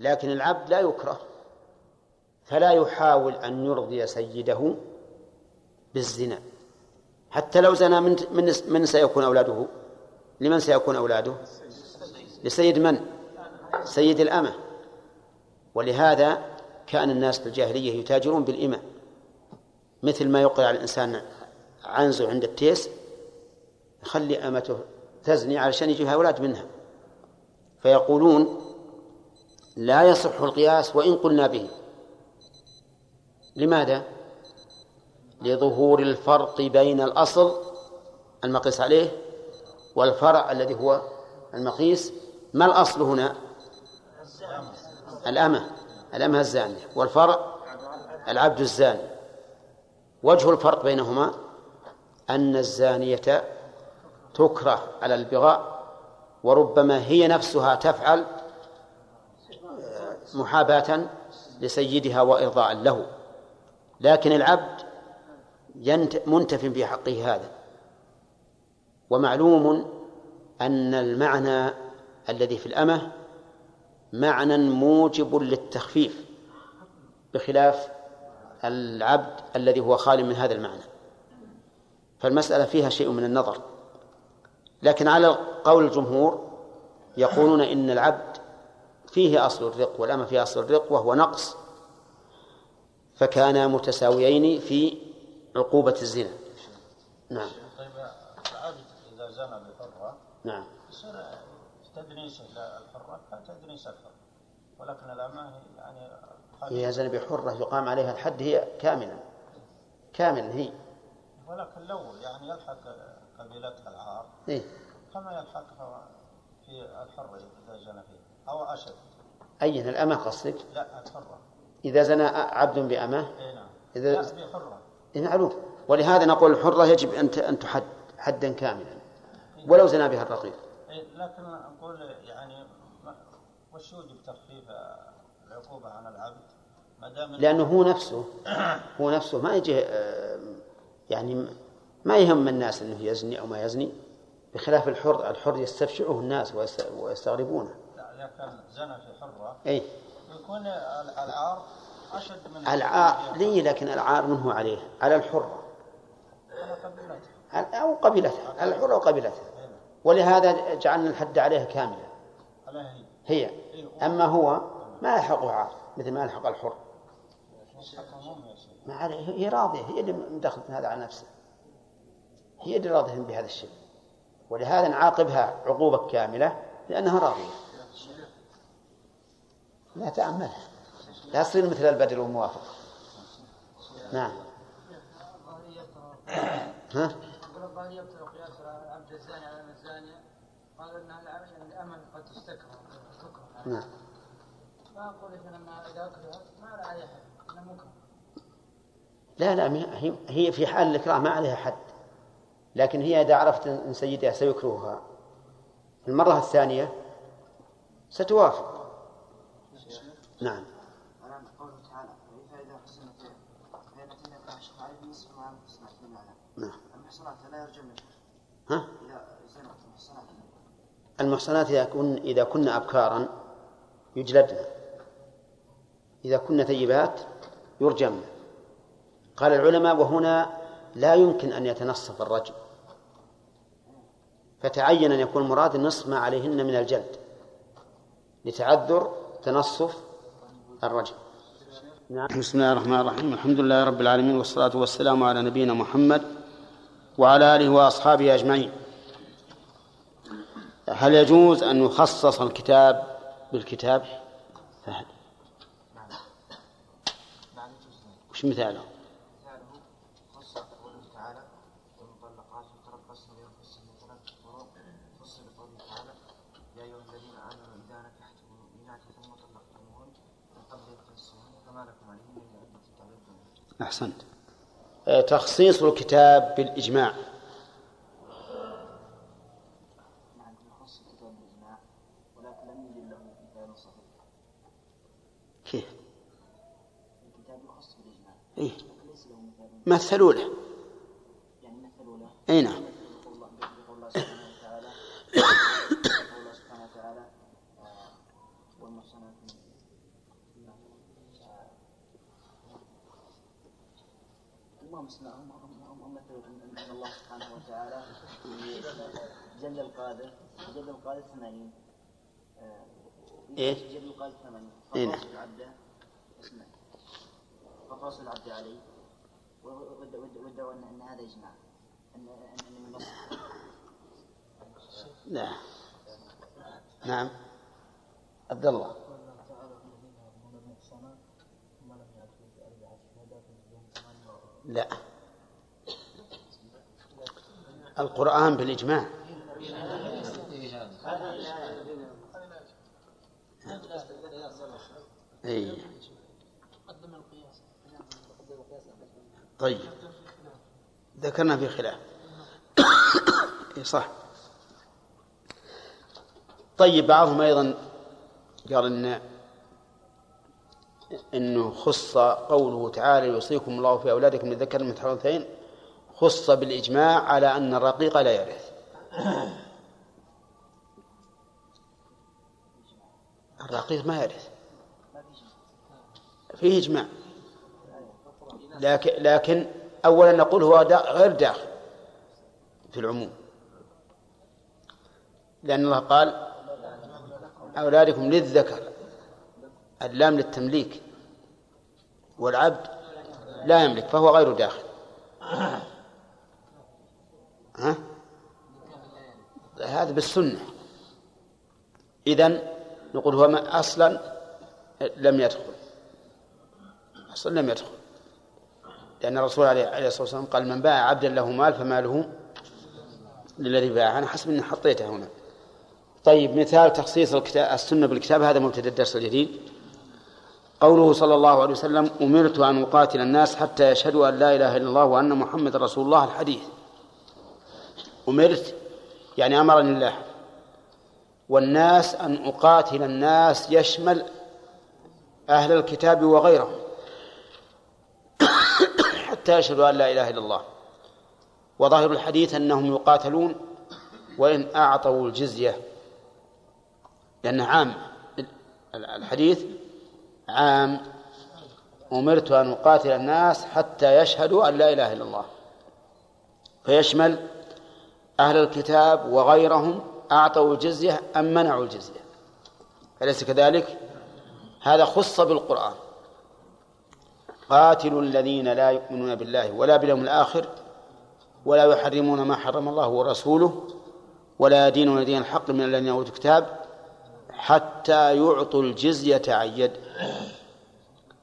لكن العبد لا يكره فلا يحاول أن يرضي سيده بالزنا. حتى لو زنى من من من سيكون أولاده؟ لمن سيكون أولاده؟ لسيد من؟ سيد الأمة. ولهذا كان الناس في الجاهلية يتاجرون بالإمة مثل ما يقرأ على الإنسان عنزه عند التيس يخلي أمته تزني علشان يجيبها أولاد منها. فيقولون لا يصح القياس وإن قلنا به. لماذا؟ لظهور الفرق بين الأصل المقيس عليه والفرع الذي هو المقيس. ما الأصل هنا؟ الأمة. الأمة الزانية. والفرع؟ العبد الزاني. وجه الفرق بينهما؟ أن الزانية تكره على البغاء وربما هي نفسها تفعل محاباة لسيدها وإرضاء له. لكن العبد منتف في حقه هذا. ومعلوم أن المعنى الذي في الأمة معنى موجب للتخفيف بخلاف العبد الذي هو خال من هذا المعنى. فالمسألة فيها شيء من النظر. لكن على قول الجمهور يقولون إن العبد فيه أصل الرق والأمة فيه أصل الرق وهو نقص فكانا متساويين في عقوبة الزنا. نعم. طيب العبد إذا زنى بحرة نعم. يصير تدنيسه الحرة كتدنيس الحر ولكن الأمة يعني إذا زنى بحرة يقام عليها الحد هي كاملا كاملا هي. ولكن لو يعني يلحق قبيلتها العار إيه؟ كما يلحقها في الحرة إذا زنى فيها؟ أو أشد. أين الأمة قصدك؟ لا الحرة. إذا زنى عبد بأمة؟ إي نعم. إذا لا بحرة إيه معلوم ولهذا نقول الحرة يجب أن أن تحد حدا كاملا. ولو زنى بها الرقيق. إيه، لكن نقول يعني وش يوجب تخفيف العقوبة عن العبد؟ ما دام لأنه هو نفسه هو نفسه ما يجي آه، يعني ما يهم الناس أنه يزني أو ما يزني. بخلاف الحر الحر يستفشعه الناس ويست- ويستغربونه. لا، لكن زنى في حرة أي يكون العار أشد من العار لي لكن العار من هو عليه على الحرة. على قبيلته. على- أو قبيلتها على الحرة أو قبيلتها نعم. ولهذا جعلنا الحد عليها عليها هي. هي. أما هو ما يلحقه عار مثل ما يلحق الحر. ما عليه هي راضية هي اللي مدخلة هذا على نفسها. هي اللي راضية بهذا الشيء. ولهذا نعاقبها عقوبة كاملة لأنها راضية. لا تأملها لا تصير مثل البدر والموافق نعم. ها؟ قال ان الامل قد تستكره تكره نعم. فاقول اذا ان اذا اكرهت ما اي حد انه مكره لا لا ما- هي هي في حال الإكراه ما عليها حد. لكن هي إذا عرفت أن سيدها سيكرهها. المرة الثانية ستوافق. نعم. قوله تعالى فإذا حسنت نصف ما نعم. المحصنات لا ها؟ إذا زنت المحصنات. المحصنات إذا كن إذا كن أبكارا يجلدن. إذا كن ثيبات يرجمن قال العلماء وهنا لا يمكن أن يتنصف الرجل. فتعين أن يكون المراد النصف ما عليهن من الجلد. لتعذر تنصف الرجل نعم. بسم الله الرحمن الرحيم. الحمد لله رب العالمين والصلاة والسلام على نبينا محمد وعلى آله وأصحابه أجمعين. هل يجوز أن يخصص الكتاب بالكتاب؟ فهد. نعم. وش مثاله خص قوله تعالى والمطلقات يتربصن بأنفسهن ثلاثة قروء خص بقوله تعالى يا أيها الذين آمنوا إذا نكحتم المؤمنات ثم طلقتموهن من قبل أن تمسوهن فما لكم عليهن من عدة تعتدون أحسنت. آه، تخصيص الكتاب بالإجماع. كيف؟ الكتاب يخص بالإجماع إيه. مثلوا له يعني مثلوا له أي نعم بقول الله بقول الله سبحانه وتعالى بقول الله سبحانه وتعالى آه، والمحصنات من أن الله سبحانه وتعالى جل القادر جل القادر ثمانين آه، إيش؟ جل القادر ثمانين إيه. ففاصل العبد اسمه ففاصل العبد عليه و- و- ود- ود- ودعوا ان هذا اجماع ان ان من نص لا نعم عبد الله لا. القرآن بالإجماع. أي طيب. ذكرنا في خلاف. إي صح. طيب بعضهم أيضا قال إن إنه خص قوله تعالى يوصيكم الله في أولادكم للذكر مثل حظ الانثيين خص بالإجماع على أن الرقيق لا يرث. الرقيق ما يرث. فيه إجماع. لكن لكن اولا نقول هو دا غير داخل في العموم. لأن الله قال أولادكم للذكر. اللام للتمليك والعبد لا يملك فهو غير داخل. ها؟ هذا بالسنة. إذن نقول هو ما أصلا لم يدخل. أصلا لم يدخل. لأن الرسول عليه الصلاة والسلام قال من باع عبدا له مال فماله للذي باع. أنا حسب أني حطيته هنا. طيب مثال تخصيص الكتاب السنة بالكتاب هذا مبتدأ الدرس الجديد. قوله صلى الله عليه وسلم أمرت أن أقاتل الناس حتى يشهدوا أن لا إله إلا الله وأن محمد رسول الله الحديث. أمرت يعني أمرني الله. والناس أن أقاتل الناس يشمل أهل الكتاب وغيرهم حتى يشهدوا أن لا إله إلا الله. وظاهر الحديث أنهم يقاتلون وإن أعطوا الجزية لأنه عام. الحديث عام. أمرت أن أقاتل الناس حتى يشهدوا أن لا إله إلا الله. فيشمل أهل الكتاب وغيرهم أعطوا الجزية أم منعوا الجزية. أليس كذلك؟ هذا خص بالقرآن. قاتلوا الذين لا يؤمنون بالله ولا باليوم الآخر ولا يحرمون ما حرم الله ورسوله ولا يدينون دين الحق من الذين أوتوا الكتاب حتى يعطوا الجزية عن يد.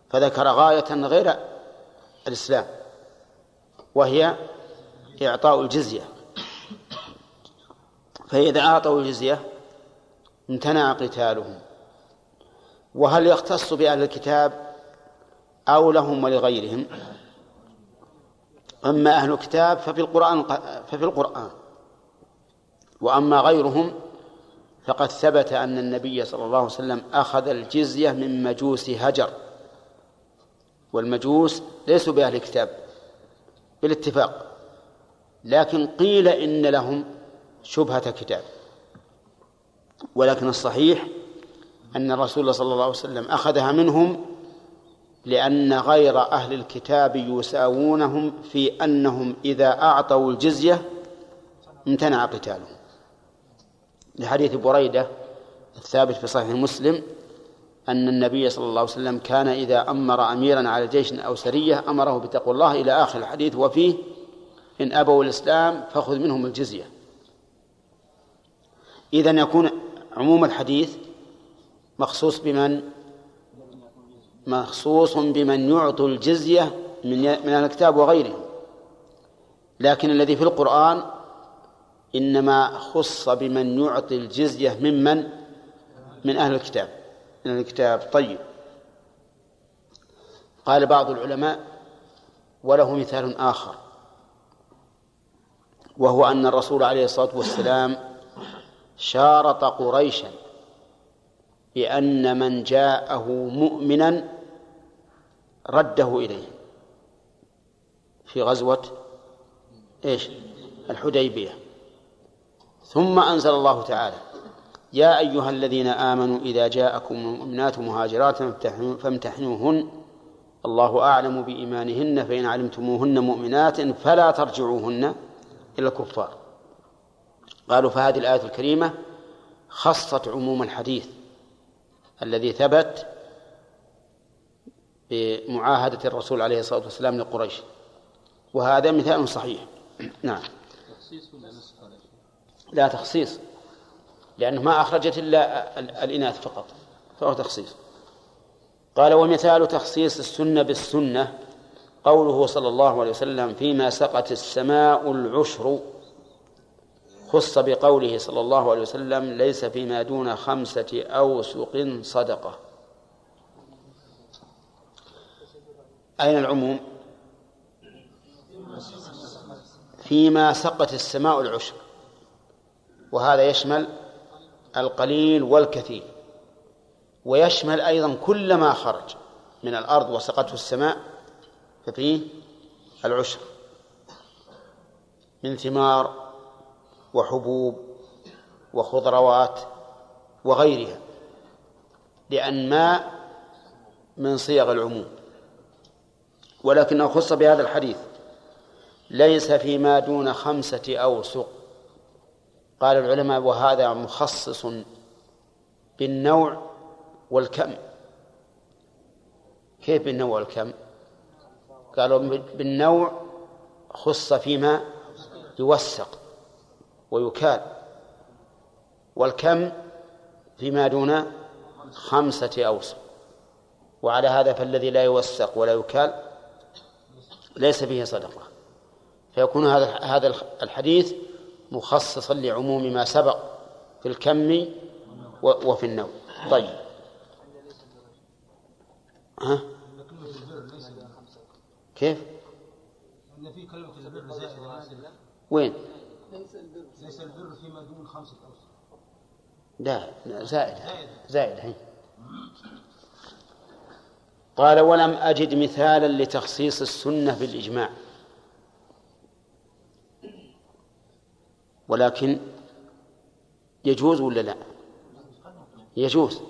فذكر غاية غير الإسلام وهي إعطاء الجزية. فإذا أعطوا الجزية امتنع قتالهم. وهل يختص بأهل الكتاب أو لهم ولغيرهم؟ أما أهل الكتاب ففي القرآن ففي القرآن. وأما غيرهم فقد ثبت أن النبي صلى الله عليه وسلم أخذ الجزية من مجوس هجر. والمجوس ليسوا بأهل الكتاب بالاتفاق. لكن قيل إن لهم شبهة كتاب. ولكن الصحيح أن الرسول صلى الله عليه وسلم أخذها منهم لأن غير أهل الكتاب يساوونهم في أنهم إذا أعطوا الجزية امتنع قتالهم. لحديث بريدة الثابت في صحيح مسلم أن النبي صلى الله عليه وسلم كان إذا أمر أميرا على جيش أو سرية أمره بتقوى الله إلى آخر الحديث وفيه إن أبوا الإسلام فخذ منهم الجزية. إذا يكون عموم الحديث مخصوص بمن مخصوص بمن يعطوا الجزية من من الكتاب وغيرهم. لكن الذي في القرآن إنما خص بمن يعطي الجزية ممن؟ من أهل الكتاب. من الكتاب. طيب. قال بعض العلماء وله مثال آخر وهو أن الرسول عليه الصلاة والسلام شارط قريشا بأن من جاءه مؤمنا رده إليه. في غزوة إيش؟ الحديبية. ثم أنزل الله تعالى يا أيها الذين آمنوا إذا جاءكم مؤمنات مهاجرات فامتحنوهن. الله أعلم بإيمانهن فإن علمتموهن مؤمنات فلا ترجعوهن إلى الكفار. قالوا فهذه الآية الكريمة خصت عموم الحديث الذي ثبت بمعاهدة الرسول عليه الصلاة والسلام لقريش. وهذا مثال صحيح. نعم تخصيص ولا نسخ هذا الشيء؟ لا تخصيص لأنه ما أخرجت إلا ال- الإناث فقط فهو تخصيص. قال ومثال تخصيص السنة بالسنة قوله صلى الله عليه وسلم فيما سقت السماء العشر خص بقوله صلى الله عليه وسلم ليس فيما دون خمسة أوسق صدقة. أين العموم؟ فيما سقت السماء العشر. وهذا يشمل القليل والكثير ويشمل أيضا كل ما خرج من الأرض وسقته السماء ففيه العشر من ثمار وحبوب وخضروات وغيرها لأن ما من صيغ العموم ولكنه خص بهذا الحديث ليس فيما دون خمسة أوسق قال العلماء وهذا مخصص بالنوع والكم. كيف بالنوع والكم؟ قالوا بالنوع خص فيما يوثق ويكال والكم فيما دون خمسة أوسق وعلى هذا فالذي لا يوثق ولا يكال ليس فيه صدقة. فيكون هذا هذا الحديث مخصصا لعموم ما سبق في الكم وفي النوع طيب ها؟ كيف؟ إن في كلمة البر زائده ما أدري. وين؟ ليس البر فيما دون خمسة اوسق لا زائدة زائدة هي. قال ولم أجد مثالا لتخصيص السنة بالإجماع ولكن يجوز ولا لا؟ يجوز.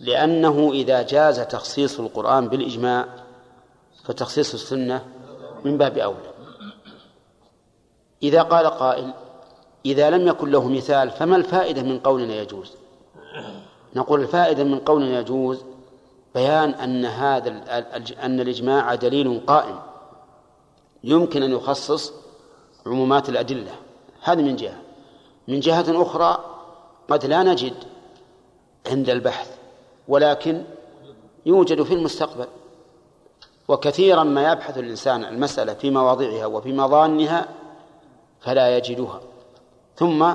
لأنه إذا جاز تخصيص القرآن بالإجماع فتخصيص السنة من باب أولى. إذا قال قائل إذا لم يكن له مثال فما الفائدة من قولنا يجوز؟ نقول الفائدة من قولنا يجوز بيان أن هذا أن الإجماع دليل قائم يمكن أن يخصص عمومات الأدلة. هذه من جهة. من جهة أخرى قد لا نجد عند البحث ولكن يوجد في المستقبل. وكثيرا ما يبحث الإنسان المسألة في مواضعها وفي مظانها فلا يجدها. ثم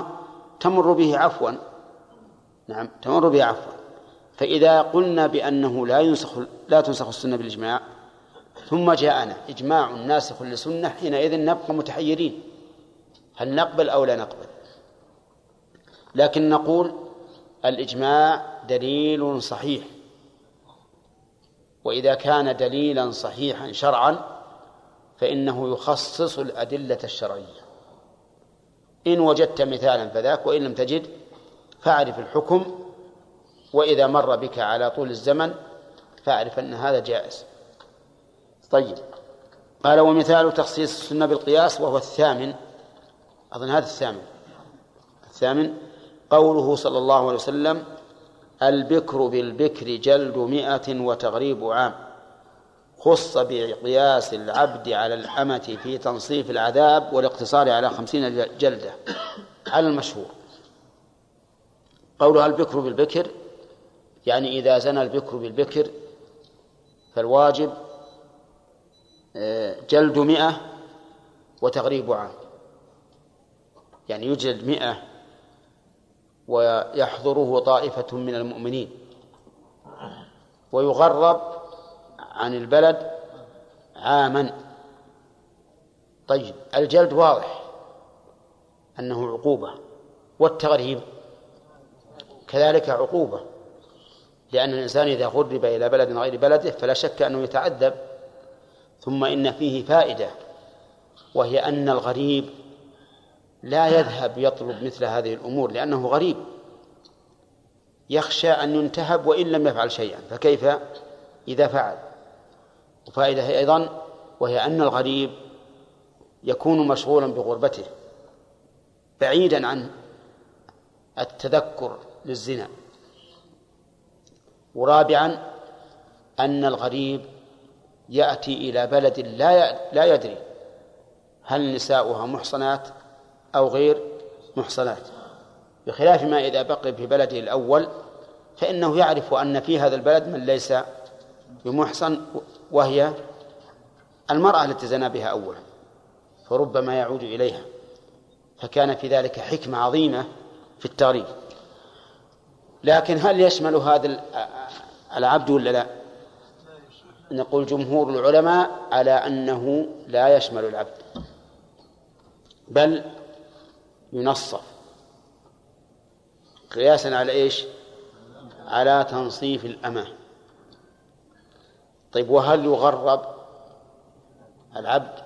تمر به عفوا. نعم تمر به عفوا. فإذا قلنا بأنه لا ينسخ لا تنسخ السنة بالإجماع ثم جاءنا إجماع ناسخ للسنة حينئذ نبقى متحيرين. هل نقبل أو لا نقبل؟ لكن نقول الإجماع دليل صحيح. وإذا كان دليلا صحيحا شرعا فإنه يخصص الأدلة الشرعية. إن وجدت مثالا فذاك وإن لم تجد فاعرف الحكم. وإذا مر بك على طول الزمن فاعرف أن هذا جائز. طيب. قال ومثال تخصيص السنة بالقياس وهو الثامن. أظن هذا الثامن. الثامن قوله صلى الله عليه وسلم البكر بالبكر جلد مئة وتغريب عام. خص بقياس العبد على الأمة في تنصيف العذاب والاقتصار على خمسين جلدة. على المشهور. قولها البكر بالبكر يعني إذا زنى البكر بالبكر فالواجب آه، جلد مئة وتغريب عام. يعني يجلد مئة ويحضره طائفة من المؤمنين ويغرب عن البلد عاما. طيب الجلد واضح أنه عقوبة والتغريب كذلك عقوبة لأن الإنسان إذا غرب إلى بلد غير بلده فلا شك أنه يتعذب ثم إن فيه فائدة وهي أن الغريب لا يذهب يطلب مثل هذه الأمور لأنه غريب. يخشى أن ينتهب وإن لم يفعل شيئا. فكيف؟ إذا فعل. وفائدة أيضا وهي أن الغريب يكون مشغولا بغربته بعيدا عن التذكر للزنا. ورابعا أن الغريب يأتي إلى بلد لا لا يدري هل نساؤها محصنات أو غير محصنات بخلاف ما إذا بقي في بلده الأول فإنه يعرف أن في هذا البلد من ليس بمحصن وهي المرأة التي زنى بها أولا فربما يعود إليها فكان في ذلك حكمة عظيمة في التغريب لكن هل يشمل هذا العبد ولا لا؟ نقول جمهور العلماء على أنه لا يشمل العبد بل ينصف. قياسا على إيش؟ على تنصيف الأمة. طيب وهل يغرب العبد؟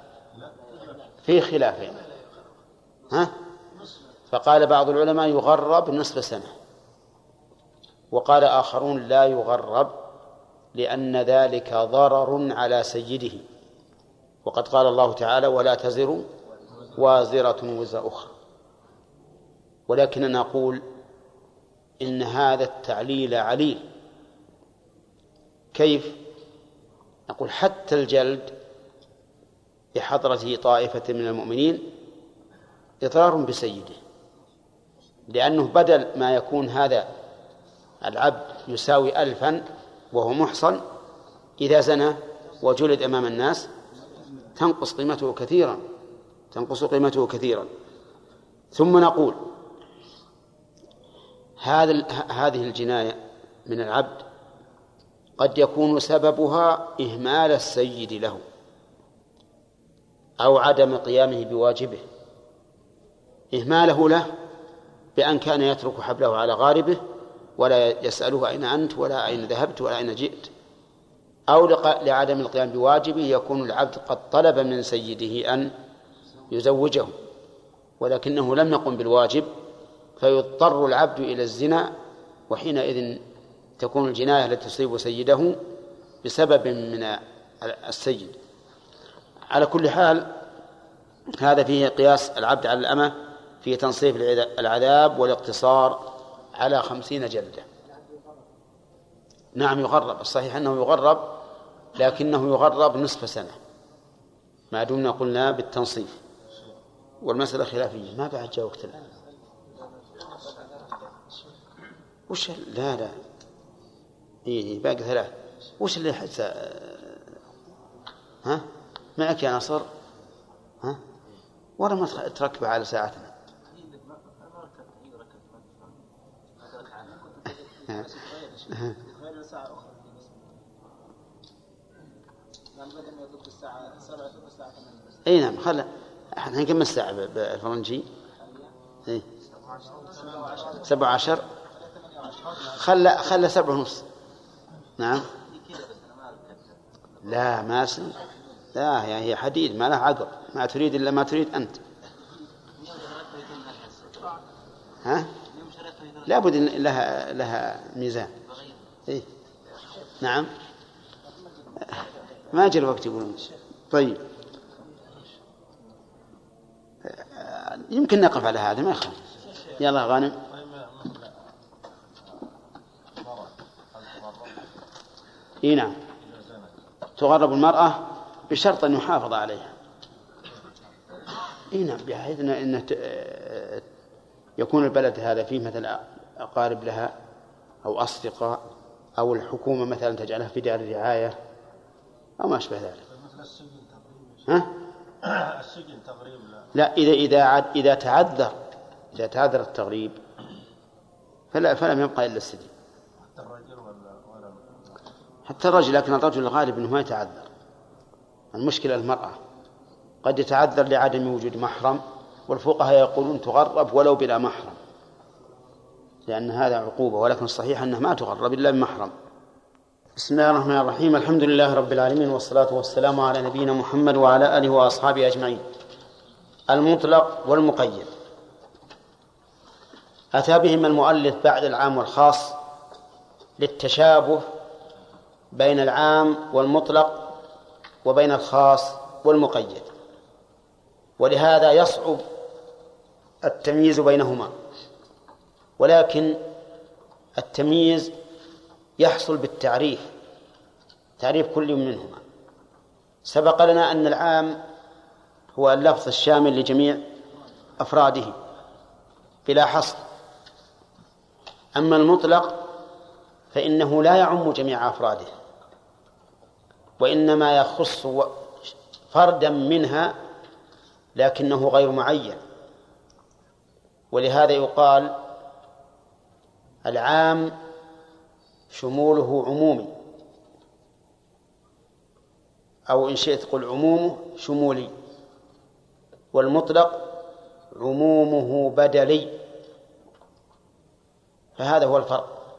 في خلافين. ها؟ فقال بعض العلماء يغرب نصف سنة. وقال آخرون لا يغرب لأن ذلك ضرر على سيده. وقد قال الله تعالى ولا تزر وازرة وزر أخرى. ولكننا نقول إن هذا التعليل عليل كيف؟ نقول حتى الجلد بحضرة طائفة من المؤمنين إضرار بسيده لأنه بدل ما يكون هذا العبد يساوي ألفا وهو محصن إذا زنى وجلد أمام الناس تنقص قيمته كثيرا تنقص قيمته كثيرا ثم نقول هذا هذه الجناية من العبد قد يكون سببها إهمال السيد له أو عدم قيامه بواجبه. إهماله له بأن كان يترك حبله على غاربه ولا يسأله أين أنت ولا أين ذهبت ولا أين جئت. أو لعدم القيام بواجبه يكون العبد قد طلب من سيده أن يزوجه ولكنه لم يقم بالواجب فيضطر العبد إلى الزنا وحينئذ تكون الجناية التي تصيب سيده بسبب من السيد. على كل حال هذا فيه قياس العبد على الأمة في تنصيف العذاب والاقتصار على خمسين جلدة. نعم يغرب. الصحيح أنه يغرب لكنه يغرب نصف سنة. ما دمنا قلنا بالتنصيف. والمسألة خلافية. ما بعد جاء وقت الآن وش لا لا. إيه باقي ثلاث. وش اللي حتى ها؟ معك يا نصر ها؟ ولا ما تركب على ساعتنا. اي نعم خل إحنا نكمل الساعة بالفرنجي اي سبعة عشر. خلى خلى سبعة ونص. نعم. لا ما سن. لا يعني هي حديد ما لها عقل ما تريد إلا ما تريد أنت. ها؟ لابد لها لها ميزان. إيه؟ نعم. ما جاء الوقت يقولون. طيب. يمكن نقف على هذا ما يخالف. يلا غانم. إي نعم. تغرب المرأة بشرط أن يحافظ عليها. إي نعم بحيث أنه يكون البلد هذا فيه مثلا أقارب لها أو أصدقاء أو الحكومة مثلا تجعلها في دار الرعاية أو ما أشبه ذلك. مثل السجن ها؟ السجن تغريب لا. لا إذا إذا عد إذا تعذر إذا تعذر التغريب فلا فلم يبقى إلا السجن حتى الرجل ولا ولا حتى الرجل لكن الرجل الغالب أنه ما يتعذر. المشكلة المرأة. قد يتعذر لعدم وجود محرم والفقهاء يقولون تغرب ولو بلا محرم. لأن هذا عقوبة ولكن الصحيح أنه ما تغرب إلا بمحرم. بسم الله الرحمن الرحيم. الحمد لله رب العالمين والصلاة والسلام على نبينا محمد وعلى آله وأصحابه أجمعين. المطلق والمقيد. أتى بهما المؤلف بعد العام والخاص للتشابه بين العام والمطلق وبين الخاص والمقيد. ولهذا يصعب التمييز بينهما. ولكن التمييز يحصل بالتعريف تعريف كل منهما. سبق لنا أن العام هو اللفظ الشامل لجميع أفراده بلا حصر. أما المطلق فإنه لا يعم جميع أفراده. وإنما يخص فردا منها لكنه غير معين. ولهذا يقال العام شموله عمومي. أو إن شئت قل عمومه شمولي. والمطلق عمومه بدلي. فهذا هو الفرق.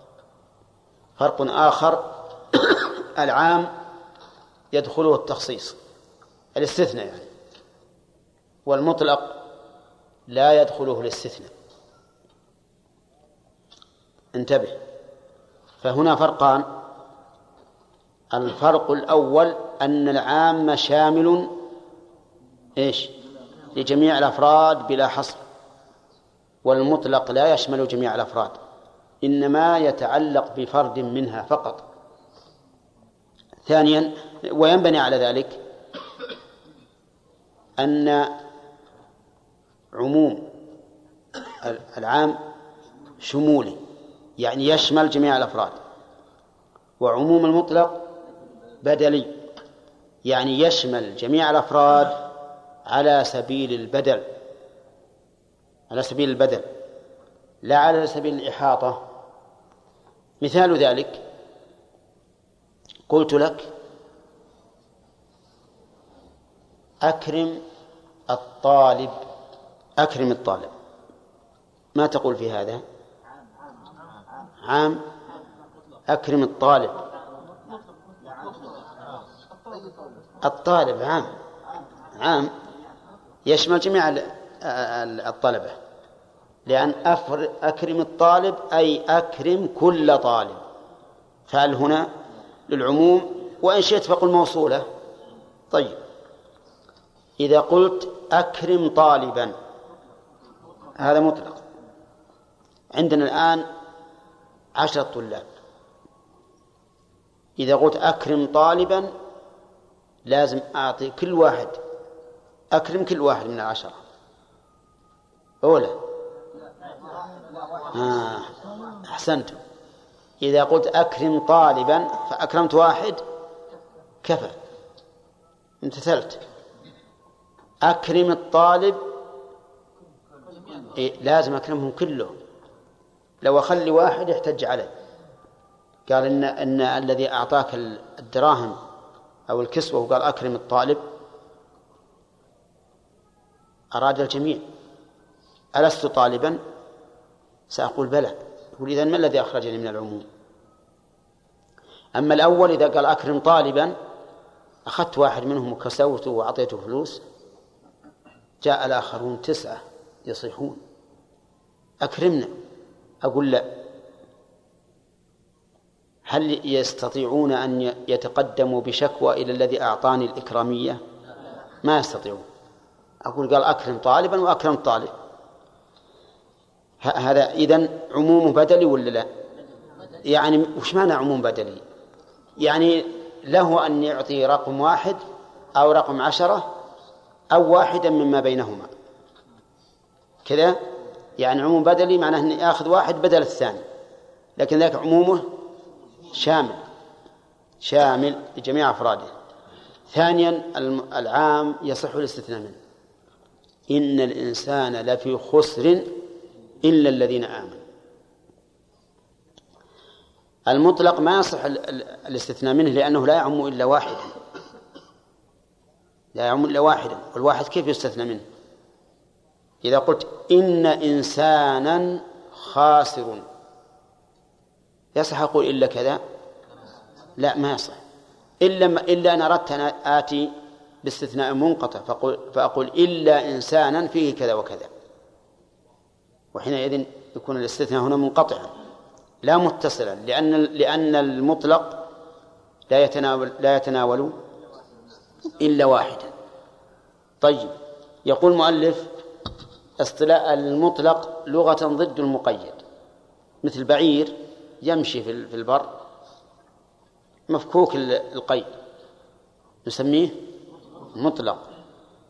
فرق آخر العام يدخله التخصيص الاستثناء يعني. والمطلق لا يدخله الاستثناء. انتبه. فهنا فرقان. الفرق الأول أن العام شامل إيش؟ لجميع الأفراد بلا حصر. والمطلق لا يشمل جميع الأفراد. إنما يتعلق بفرد منها فقط. ثانيا وينبني على ذلك أن عموم العام شمولي يعني يشمل جميع الأفراد وعموم المطلق بدلي يعني يشمل جميع الأفراد على سبيل البدل على سبيل البدل لا على سبيل الإحاطة. مثال ذلك قلت لك أكرم الطالب أكرم الطالب. ما تقول في هذا؟ عام. أكرم الطالب. الطالب عام. عام. يشمل جميع الطلبة. لأن أكرم الطالب أي أكرم كل طالب. فعل هنا للعموم وإن شئت فقل موصولة. طيب. إذا قلت أكرم طالبا هذا مطلق. عندنا الآن عشرة طلاب. إذا قلت أكرم طالبا لازم أعطي كل واحد أكرم كل واحد من العشرة. أولى آه. أحسنتم. إذا قلت أكرم طالبا فأكرمت واحد كفى. امتثلت. أكرم الطالب إيه لازم أكرمهم كلهم. لو أخلي واحد يحتج عليه. قال إن إن الذي أعطاك الدراهم أو الكسوة وقال أكرم الطالب أراد الجميع. ألست طالبا؟ سأقول بلى. يقول إذن ما الذي أخرجني من العموم؟ أما الأول إذا قال أكرم طالبا أخذت واحد منهم وكسوته وأعطيته فلوس جاء الآخرون تسعة يصيحون. أكرمنا. أقول لا. هل يستطيعون أن يتقدموا بشكوى إلى الذي أعطاني الإكرامية؟ ما يستطيعون. أقول قال أكرم طالبا وأكرم طالب. هذا إذن عموم بدلي ولا لا؟ يعني وش معنى عموم بدلي؟ يعني له أن يعطي رقم واحد أو رقم عشرة أو واحدا مما بينهما. كذا؟ يعني عموم بدلي معناه أن يأخذ واحد بدل الثاني. لكن ذاك عمومه شامل. شامل لجميع أفراده. ثانيا العام يصح الاستثناء منه. إن الإنسان لفي خسر إلا الذين آمنوا. المطلق ما يصح الاستثناء منه لأنه لا يعم إلا واحدا. لا يعم إلا واحدا والواحد كيف يستثنى منه؟ إذا قلت إن إنسانا خاسر يصح أقول إلا كذا؟ لا ما يصح. إلا إلا أن أردت أن آتي باستثناء منقطع فأقول, فأقول إلا إنسانا فيه كذا وكذا. وحينئذ يكون الاستثناء هنا منقطعا. لا متصلا لأن لأن المطلق لا يتناول لا يتناول إلا واحدا. طيب يقول المؤلف اصطلاح المطلق لغة ضد المقيد. مثل بعير يمشي في البر مفكوك القيد. نسميه مطلق.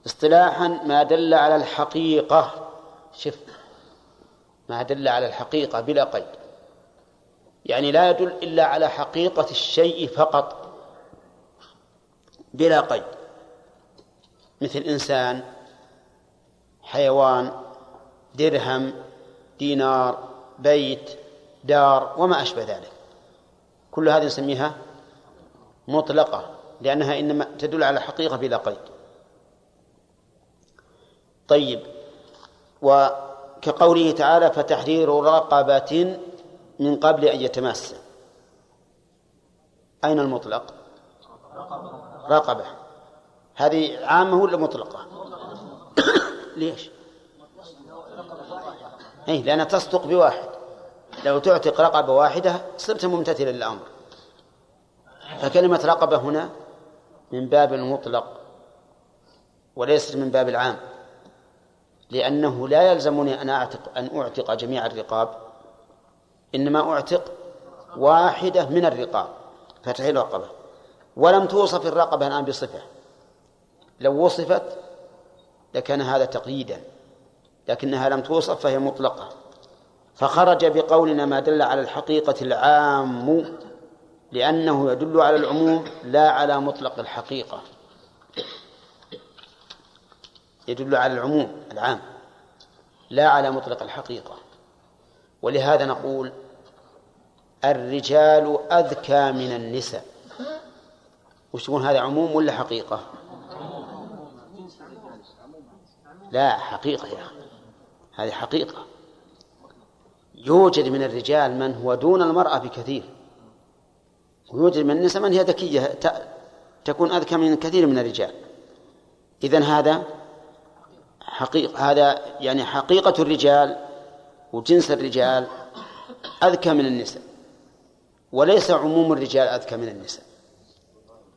اصطلاحا ما دل على الحقيقة. شف ما دل على الحقيقة بلا قيد. يعني لا يدل إلا على حقيقة الشيء فقط بلا قيد. مثل إنسان حيوان درهم دينار بيت دار وما أشبه ذلك. كل هذه نسميها مطلقة لأنها إنما تدل على حقيقة بلا قيد. طيب وكقوله تعالى فتحرير رقبة من قبل أن يتماس. أين المطلق؟ رقبة. هذه عامة ولا مطلقة؟ ليش؟ أي لأنها تصدق بواحد. لو تعتق رقبة واحدة صرت ممتثلا للأمر. فكلمة رقبة هنا من باب المطلق وليست من باب العام. لأنه لا يلزمني أن أعتق أن أعتق جميع الرقاب. إنما أعتق واحدة من الرقاب فتحيل رقبة ولم توصف الرقبة الآن بصفة. لو وصفت لكان هذا تقييدا لكنها لم توصف فهي مطلقة. فخرج بقولنا ما دل على الحقيقة العام لأنه يدل على العموم لا على مطلق الحقيقة. يدل على العموم العام لا على مطلق الحقيقة. ولهذا نقول الرجال أذكى من النساء. وش تقول هذا عموم ولا حقيقة؟ لا حقيقة يا أخي. هذه حقيقة. يوجد من الرجال من هو دون المرأة بكثير. ويوجد من النساء من هي ذكية. تكون أذكى من كثير من الرجال. إذن هذا حقيقة هذا يعني حقيقة الرجال وجنس الرجال أذكى من النساء. وليس عموم الرجال أذكى من النساء.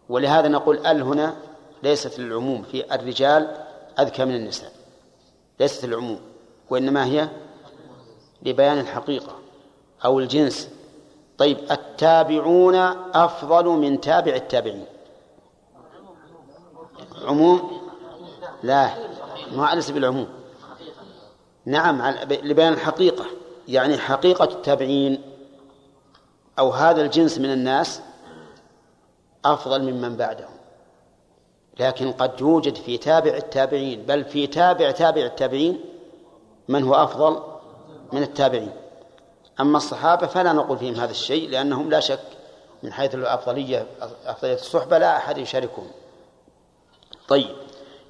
ولهذا نقول ال هنا ليست للعموم في الرجال أذكى من النساء ليست العموم وإنما هي لبيان الحقيقة أو الجنس. طيب التابعون أفضل من تابع التابعين. عموم؟ لا ما ليس بالعموم. نعم لبيان الحقيقة يعني حقيقة التابعين أو هذا الجنس من الناس أفضل ممن بعدهم. لكن قد يوجد في تابع التابعين بل في تابع تابع التابعين من هو أفضل من التابعين. أما الصحابة فلا نقول فيهم هذا الشيء لأنهم لا شك من حيث الأفضلية أفضلية الصحبة لا أحد يشاركهم. طيب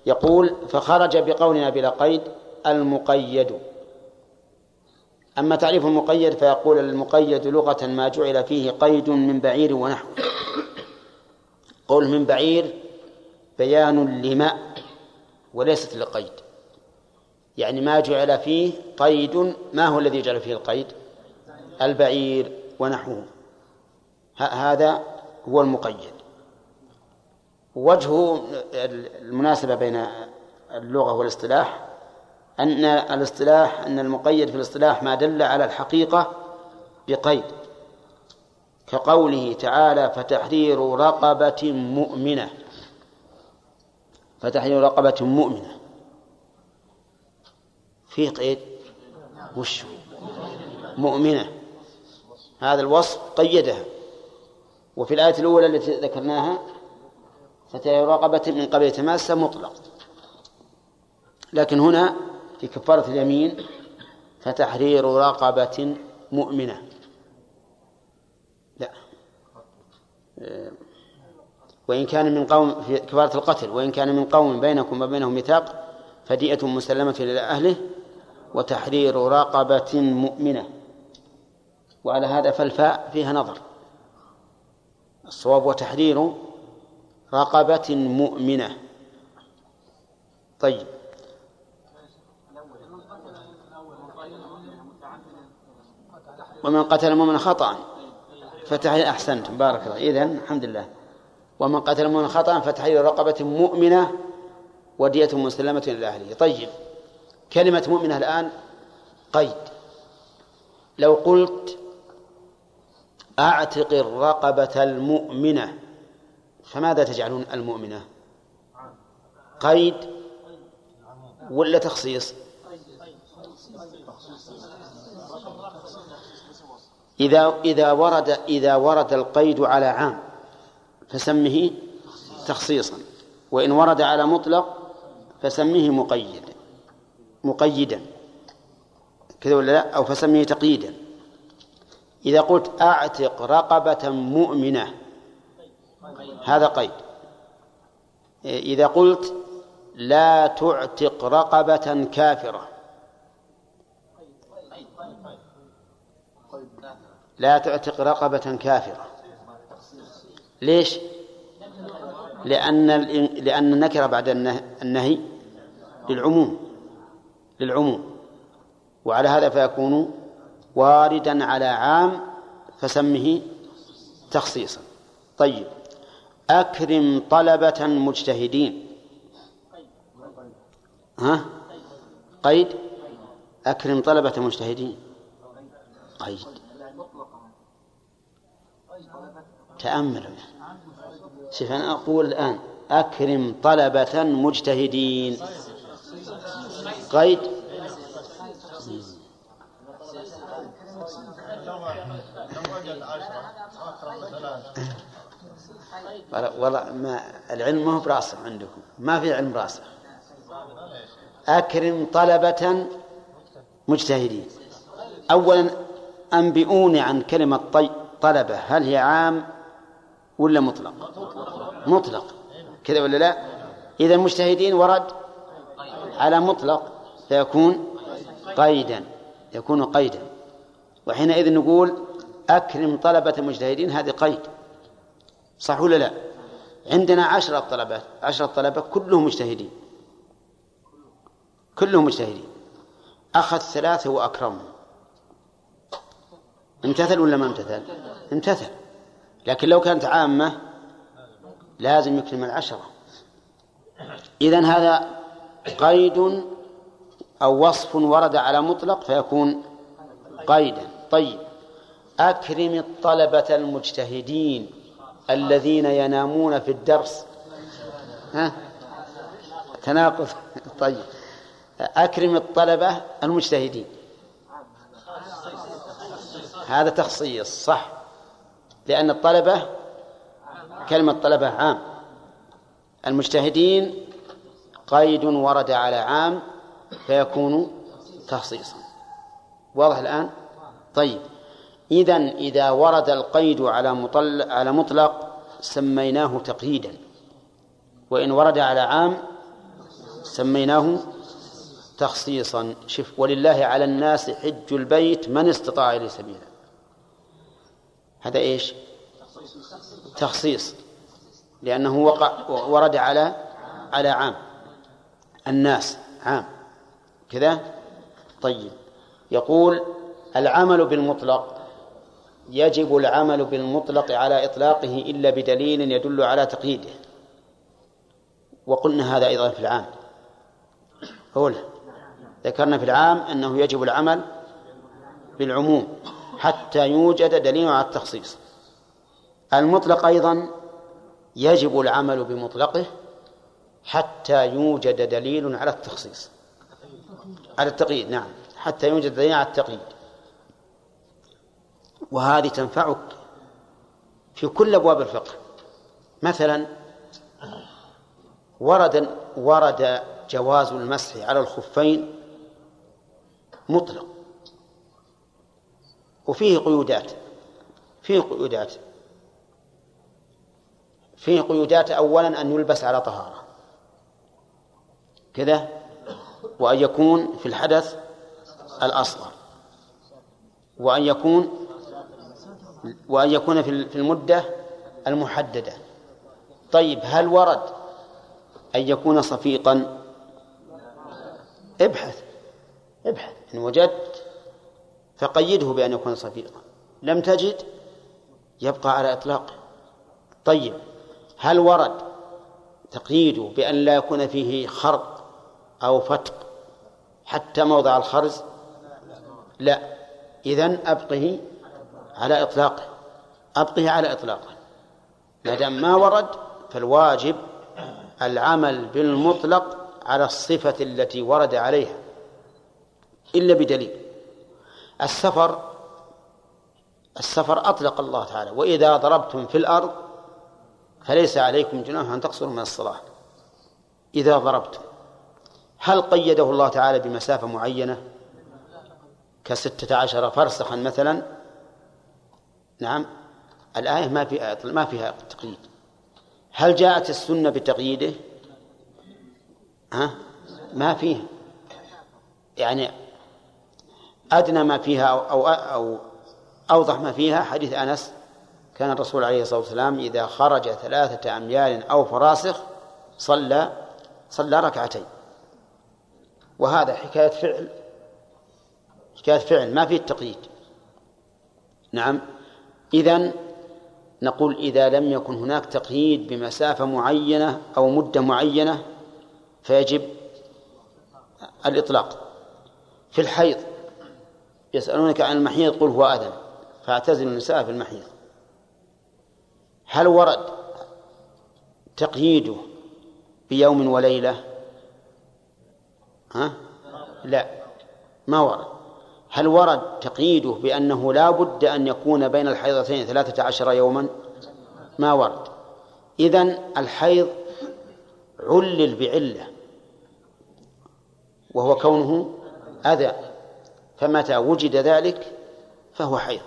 يقول فخرج بقولنا بلا قيد المقيد. أما تعريف المقيد فيقول المقيد لغة ما جعل فيه قيد من بعير ونحو. قول من بعير بيان لما وليست لقيد. يعني ما جعل فيه قيد ما هو الذي جعل فيه القيد؟ البعير ونحوه. هذا هو المقيد. وجه المناسبة بين اللغة والاصطلاح أن الاصطلاح أن المقيد في الاصطلاح ما دل على الحقيقة بقيد. كقوله تعالى فتحرير رقبة مؤمنة فتحرير رقبة مؤمنة. فيه قيد؟ وش؟ مؤمنة. هذا الوصف قيدها. وفي الآية الأولى التي ذكرناها فتحرير رقبة من قبل تماسة مطلق لكن هنا في كفارة اليمين فتحرير رقبة مؤمنة. لا. وإن كان من قوم في كفارة القتل وإن كان من قوم بينكم وبينهم ميثاق فدية مسلمة إلى أهله وتحرير رقبة مؤمنة. وعلى هذا فالفاء فيها نظر. الصواب وتحرير رقبة مؤمنة. طيب. ومن قتل مؤمنا خطأ. فتحرير أحسنتم. بارك الله. إذن الحمد لله. ومن قتل مؤمنا خطأ فتحرير رقبة مؤمنة ودية مسلمة إلى أهله. طيب. كلمة مؤمنة الآن قيد. لو قلت أعتق الرقبة المؤمنة فماذا تجعلون المؤمنة؟ قيد ولا تخصيص؟ إذا إذا ورد إذا ورد القيد على عام فسمه تخصيصا. وإن ورد على مطلق فسميه مقيدا مقيدا. كذا ولا لا؟ أو فسميه تقييدا. إذا قلت أعتق رقبة مؤمنة هذا قيد. إذا قلت لا تعتق رقبة كافرة لا تعتق رقبة كافرة. ليش؟ لأن لأن النكرة بعد النهي للعموم للعموم. وعلى هذا فيكون واردا على عام فسمه تخصيصا. طيب أكرم طلبة مجتهدين. ها؟ قيد؟ أكرم طلبة مجتهدين. قيد. تأمل شوف أنا أقول الآن أكرم طلبة مجتهدين. قيد؟ والله ما العلم ما هو براسخ عندكم. ما في علم راسخ. أكرم طلبة مجتهدين. أولا أنبئوني عن كلمة طلبة. هل هي عام؟ ولا مطلق؟ مطلق. كذا ولا لا؟ إذا المجتهدين ورد على مطلق فيكون قيدا يكون قيدا. وحينئذ نقول أكرم طلبة مجتهدين هذه قيد. صح ولا لا؟ عندنا عشرة طلبات عشرة طلبة كلهم مجتهدين. كلهم مجتهدين. أخذ ثلاثة وأكرمهم. امتثل ولا ما امتثل؟ امتثل. لكن لو كانت عامة لازم يكرم العشرة. إذن هذا قيد أو وصف ورد على مطلق فيكون قيدا. طيب. أكرم الطلبة المجتهدين الذين ينامون في الدرس. ها؟ تناقض. طيب. أكرم الطلبة المجتهدين. هذا تخصيص صح. لأن الطلبة كلمة طلبة عام. المجتهدين قيد ورد على عام فيكون تخصيصا. واضح الآن؟ طيب. إذا إذا ورد القيد على مطلق على مطلق سميناه تقييدا. وإن ورد على عام سميناه تخصيصا. شف ولله على الناس حج البيت من استطاع إليه سبيلا. هذا إيش؟ تخصيص. لأنه وقع ورد على على عام. الناس عام. كذا؟ طيب. يقول العمل بالمطلق. يجب العمل بالمطلق على إطلاقه إلا بدليل يدل على تقييده. وقلنا هذا أيضا في العام. أولا ذكرنا في العام أنه يجب العمل بالعموم. حتى يوجد دليل على التخصيص. المطلق أيضا يجب العمل بمطلقه حتى يوجد دليل على التخصيص. على التقييد نعم. حتى يوجد دليل على التقييد. وهذه تنفعك في كل أبواب الفقه. مثلا ورد ورد جواز المسح على الخفين مطلق. وفيه قيودات فيه قيودات. فيه قيودات أولا أن يلبس على طهارة. كذا؟ وأن يكون في الحدث الأصغر. وأن يكون وأن يكون في المدة المحددة. طيب هل ورد أن يكون صفيقا؟ ابحث ابحث. إن وجدت فقيده بأن يكون صفيقا لم تجد؟ يبقى على إطلاقه طيب هل ورد تقييده بأن لا يكون فيه خرق أو فتق حتى موضع الخرز؟ لا. إذن أبقه على إطلاقه. أبقه على إطلاقه. ما دام ما ورد فالواجب العمل بالمطلق على الصفة التي ورد عليها إلا بدليل. السفر السفر أطلق الله تعالى وإذا ضربتم في الأرض فليس عليكم جناح أن تقصروا من الصلاة. إذا ضربتم هل قيده الله تعالى بمسافة معينة؟ كستة عشر فرسخا مثلا؟ نعم الآية ما فيها ما فيها تقييد. هل جاءت السنة بتقييده؟ ها؟ ما فيه يعني أدنى ما فيها أو, أو, أو أوضح ما فيها حديث أنس كان الرسول عليه الصلاة والسلام إذا خرج ثلاثة أميال أو فراسخ صلى صلى ركعتين. وهذا حكاية فعل حكاية فعل ما فيه التقييد. نعم. إذن نقول إذا لم يكن هناك تقييد بمسافة معينة أو مدة معينة فيجب الإطلاق. في الحيض يسألونك عن المحيض قل هو أذن فاعتزلوا النساء في المحيض. هل ورد تقييده بيوم وليلة؟ ها؟ لا ما ورد. هل ورد تقييده بأنه لا بد أن يكون بين الحيضتين ثلاثة عشر يوما؟ ما ورد. إذن الحيض علل بعلة وهو كونه أذى. فمتى وجد ذلك فهو حيض.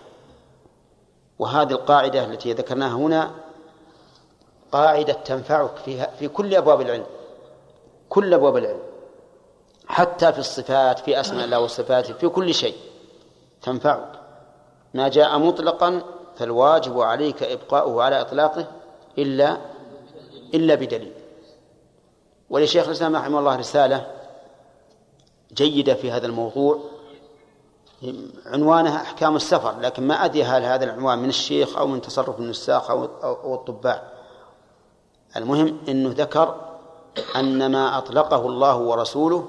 وهذه القاعدة التي ذكرناها هنا قاعدة تنفعك فيها في كل أبواب العلم. كل أبواب العلم. حتى في الصفات في أسماء الله وصفاته في كل شيء تنفعك. ما جاء مطلقا فالواجب عليك إبقاؤه على إطلاقه إلا إلا بدليل. ولشيخ الإسلام رحمه الله رسالة جيدة في هذا الموضوع. عنوانها أحكام السفر لكن ما أدري هل هذا العنوان من الشيخ أو من تصرف النساخ أو الطباع. المهم أنه ذكر أن ما أطلقه الله ورسوله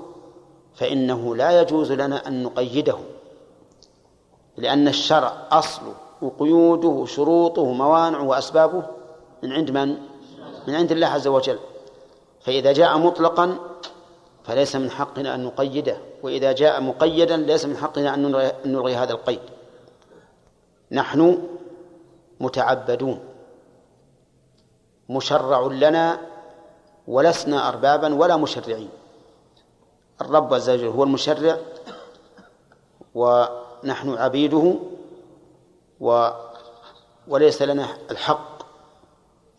فإنه لا يجوز لنا أن نقيده لأن الشرع أصله وقيوده شروطه موانعه وأسبابه من عند من؟ من عند الله عز وجل. فإذا جاء مطلقا فليس من حقنا أن نقيده. وإذا جاء مقيدا ليس من حقنا أن نلغي هذا القيد. نحن متعبدون. مشرع لنا ولسنا أربابا ولا مشرعين. الرب عز وجل هو المشرع ونحن عبيده و وليس لنا الحق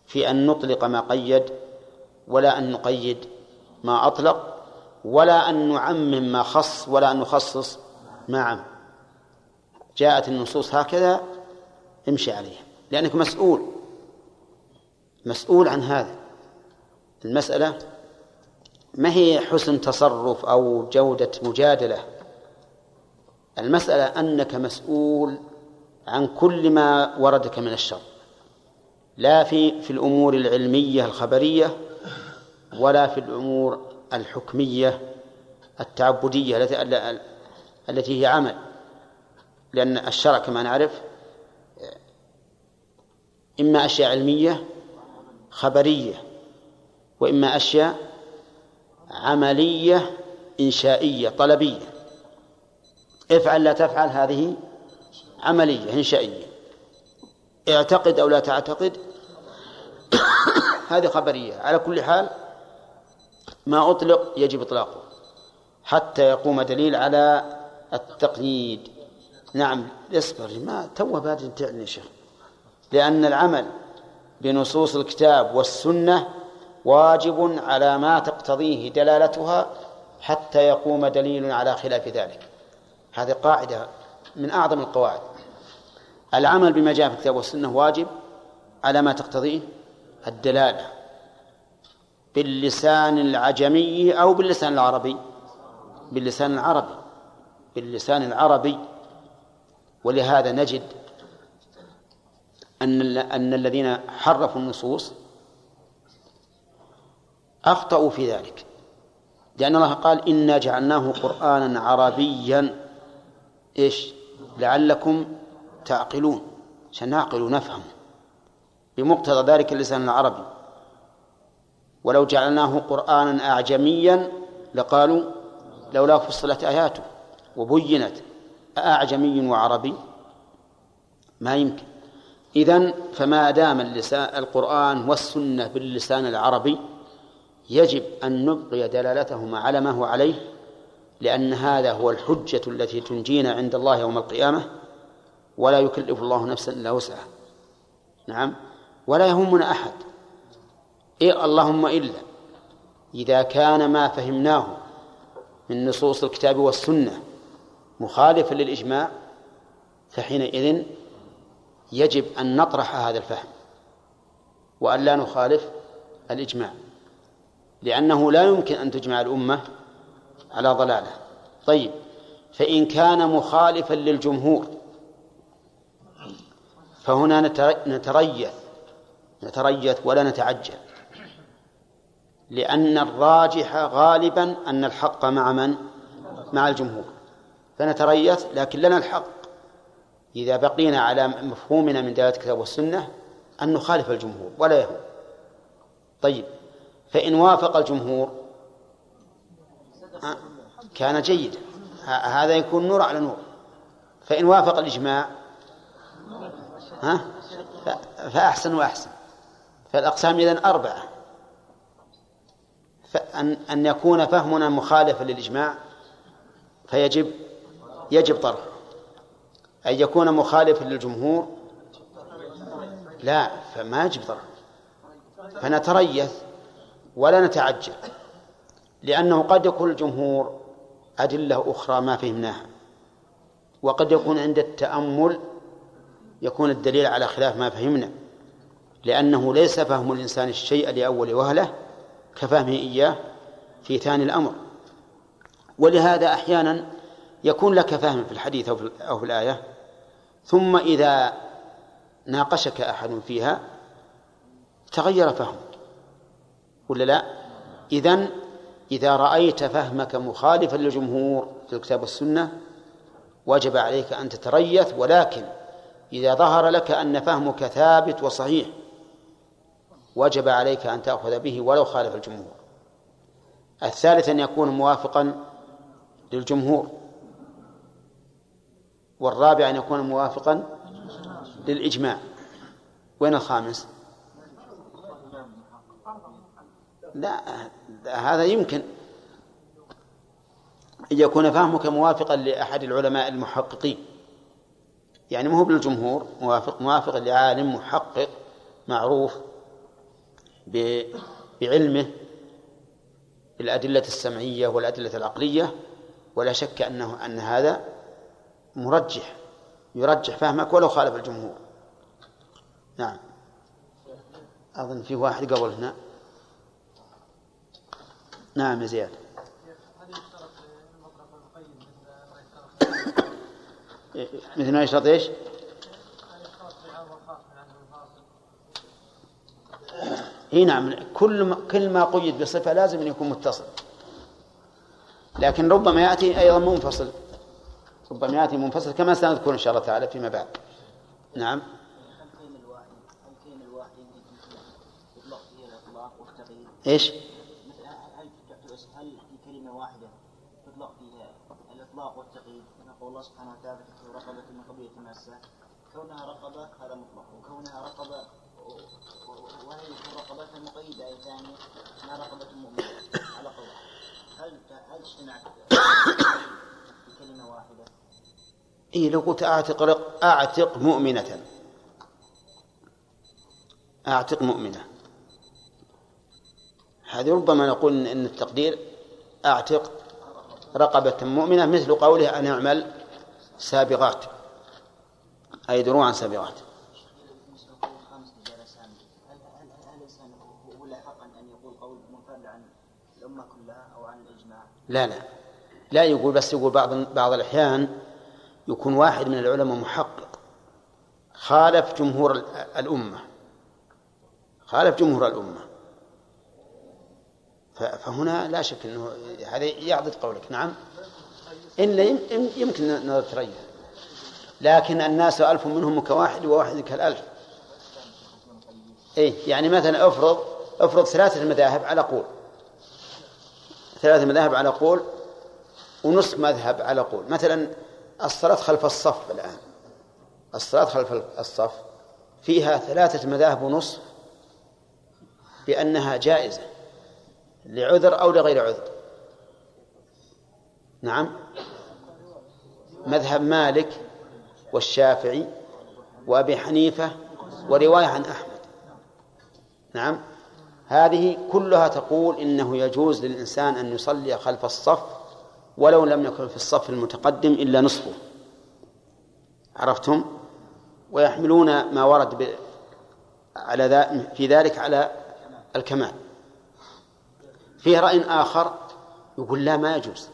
في أن نطلق ما قيد ولا أن نقيد ما أطلق. ولا أن نعمم ما خص ولا أن نخصص ما عم. جاءت النصوص هكذا امشي عليها. لأنك مسؤول. مسؤول عن هذا. المسألة ما هي حسن تصرف أو جودة مجادلة؟ المسألة أنك مسؤول عن كل ما وردك من الشر. لا في في الأمور العلمية الخبرية ولا في الأمور الحكمية التعبدية التي التي هي عمل. لأن الشرع كما نعرف إما أشياء علمية خبرية وإما أشياء عملية إنشائية طلبية. افعل لا تفعل هذه عملية إنشائية. اعتقد أو لا تعتقد هذه خبرية. على كل حال ما أطلق يجب إطلاقه حتى يقوم دليل على التقييد. نعم اصبر ما تو بادئ تعني شيخ. لأن العمل بنصوص الكتاب والسنة واجب على ما تقتضيه دلالتها حتى يقوم دليل على خلاف ذلك. هذه قاعدة من أعظم القواعد. العمل بما جاء في الكتاب والسنة واجب على ما تقتضيه الدلالة. باللسان العجمي أو باللسان العربي. باللسان العربي. باللسان العربي. ولهذا نجد أن أن الذين حرفوا النصوص أخطأوا في ذلك. لأن الله قال إنا جعلناه قرآنا عربيا. إيش؟ لعلكم تعقلون. عشان نعقل ونفهم. بمقتضى ذلك اللسان العربي. ولو جعلناه قرآنا أعجميا لقالوا لولا فصلت آياته وبينت أعجمي وعربي. ما يمكن. إذن فما دام اللسان القرآن والسنة باللسان العربي يجب أن نبقي دلالتهما على ما هو عليه لأن هذا هو الحجة التي تنجينا عند الله يوم القيامة ولا يكلف الله نفسا إلا وسعها. نعم. ولا يهمنا أحد. إيه اللهم إلا. إذا كان ما فهمناه من نصوص الكتاب والسنة مخالفا للإجماع فحينئذ يجب أن نطرح هذا الفهم وأن لا نخالف الإجماع لأنه لا يمكن أن تجمع الأمة على ضلالة. طيب فإن كان مخالفا للجمهور فهنا نتريث نتريث ولا نتعجل. لأن الراجح غالبا أن الحق مع من؟ مع الجمهور. فنتريث لكن لنا الحق. إذا بقينا على مفهومنا من دلالة الكتاب والسنة أن نخالف الجمهور ولا يهم. طيب فإن وافق الجمهور كان جيدا. هذا يكون نور على نور. فإن وافق الإجماع ها؟ فأحسن وأحسن. فالأقسام إذن أربعة. فأن أن يكون فهمنا مخالفا للإجماع فيجب يجب طرحه. أن يكون مخالفا للجمهور لا فما يجب طرحه. فنتريث ولا نتعجل لأنه قد يكون الجمهور أدلة أخرى ما فهمناها وقد يكون عند التأمل يكون الدليل على خلاف ما فهمنا لأنه ليس فهم الإنسان الشيء لأول وهلة كفهمه إياه في ثاني الأمر. ولهذا أحيانا يكون لك فهم في الحديث أو في الآية ثم إذا ناقشك أحد فيها تغير فهمك. ولا لا؟ إذن إذا رأيت فهمك مخالفا للجمهور في الكتاب والسنة وجب عليك أن تتريث ولكن إذا ظهر لك أن فهمك ثابت وصحيح وجب عليك أن تأخذ به ولو خالف الجمهور. الثالث أن يكون موافقا للجمهور. والرابع أن يكون موافقا للإجماع. وين الخامس؟ لا هذا يمكن. أن يكون فهمك موافقا لأحد العلماء المحققين. يعني مو بالجمهور موافق موافق لعالم محقق معروف. بعلمه بالأدلة السمعية والأدلة العقلية ولا شك أنه أن هذا مرجح يرجح فهمك ولو خالف الجمهور. نعم. أظن في واحد قبل هنا. نعم يا زياد. مثل ما يشترط إيش؟ إي نعم كل ما كل ما قيد بصفة لازم أن يكون متصل. لكن ربما يأتي أيضا منفصل. ربما يأتي منفصل كما سنذكر إن شاء الله تعالى فيما بعد. نعم. إيش؟ الإطلاق والتقييد نقول الله سبحانه وتعالى في رقبة من قبيلة ماسة كونها رقبة هذا مطلق. وكونها رقبة وهي رقبة مؤمنة على قول. هل هل اجتمعت في كلمة واحدة؟ إيه لو قلت أعتق. أعتق مؤمنة. أعتق مؤمنة. هذه ربما نقول إن التقدير أعتق رقبة مؤمنة مثل قوله أن يعمل سابغات. أي دروعا سابغات. لا لا. لا يقول بس يقول بعض بعض الأحيان يكون واحد من العلماء محقق. خالف جمهور الأمة. خالف جمهور الأمة. فهنا لا شك أنه هذا يعضد قولك. نعم. إلا يم- يم- يمكن نتريث لكن الناس ألف منهم كواحد وواحد كالألف. إيه يعني مثلا افرض افرض ثلاثة مذاهب على قول. ثلاثة مذاهب على قول ونصف مذهب على قول. مثلا الصلاة خلف الصف الآن. الصلاة خلف الصف فيها ثلاثة مذاهب ونصف بأنها جائزة لعذر أو لغير عذر. نعم. مذهب مالك والشافعي وأبي حنيفة ورواية عن أحمد. نعم. هذه كلها تقول إنه يجوز للإنسان أن يصلي خلف الصف ولو لم يكن في الصف المتقدم إلا نصفه. عرفتم؟ ويحملون ما ورد ب... على ذا... في ذلك على الكمال. فيه رأي آخر يقول لا ما يجوز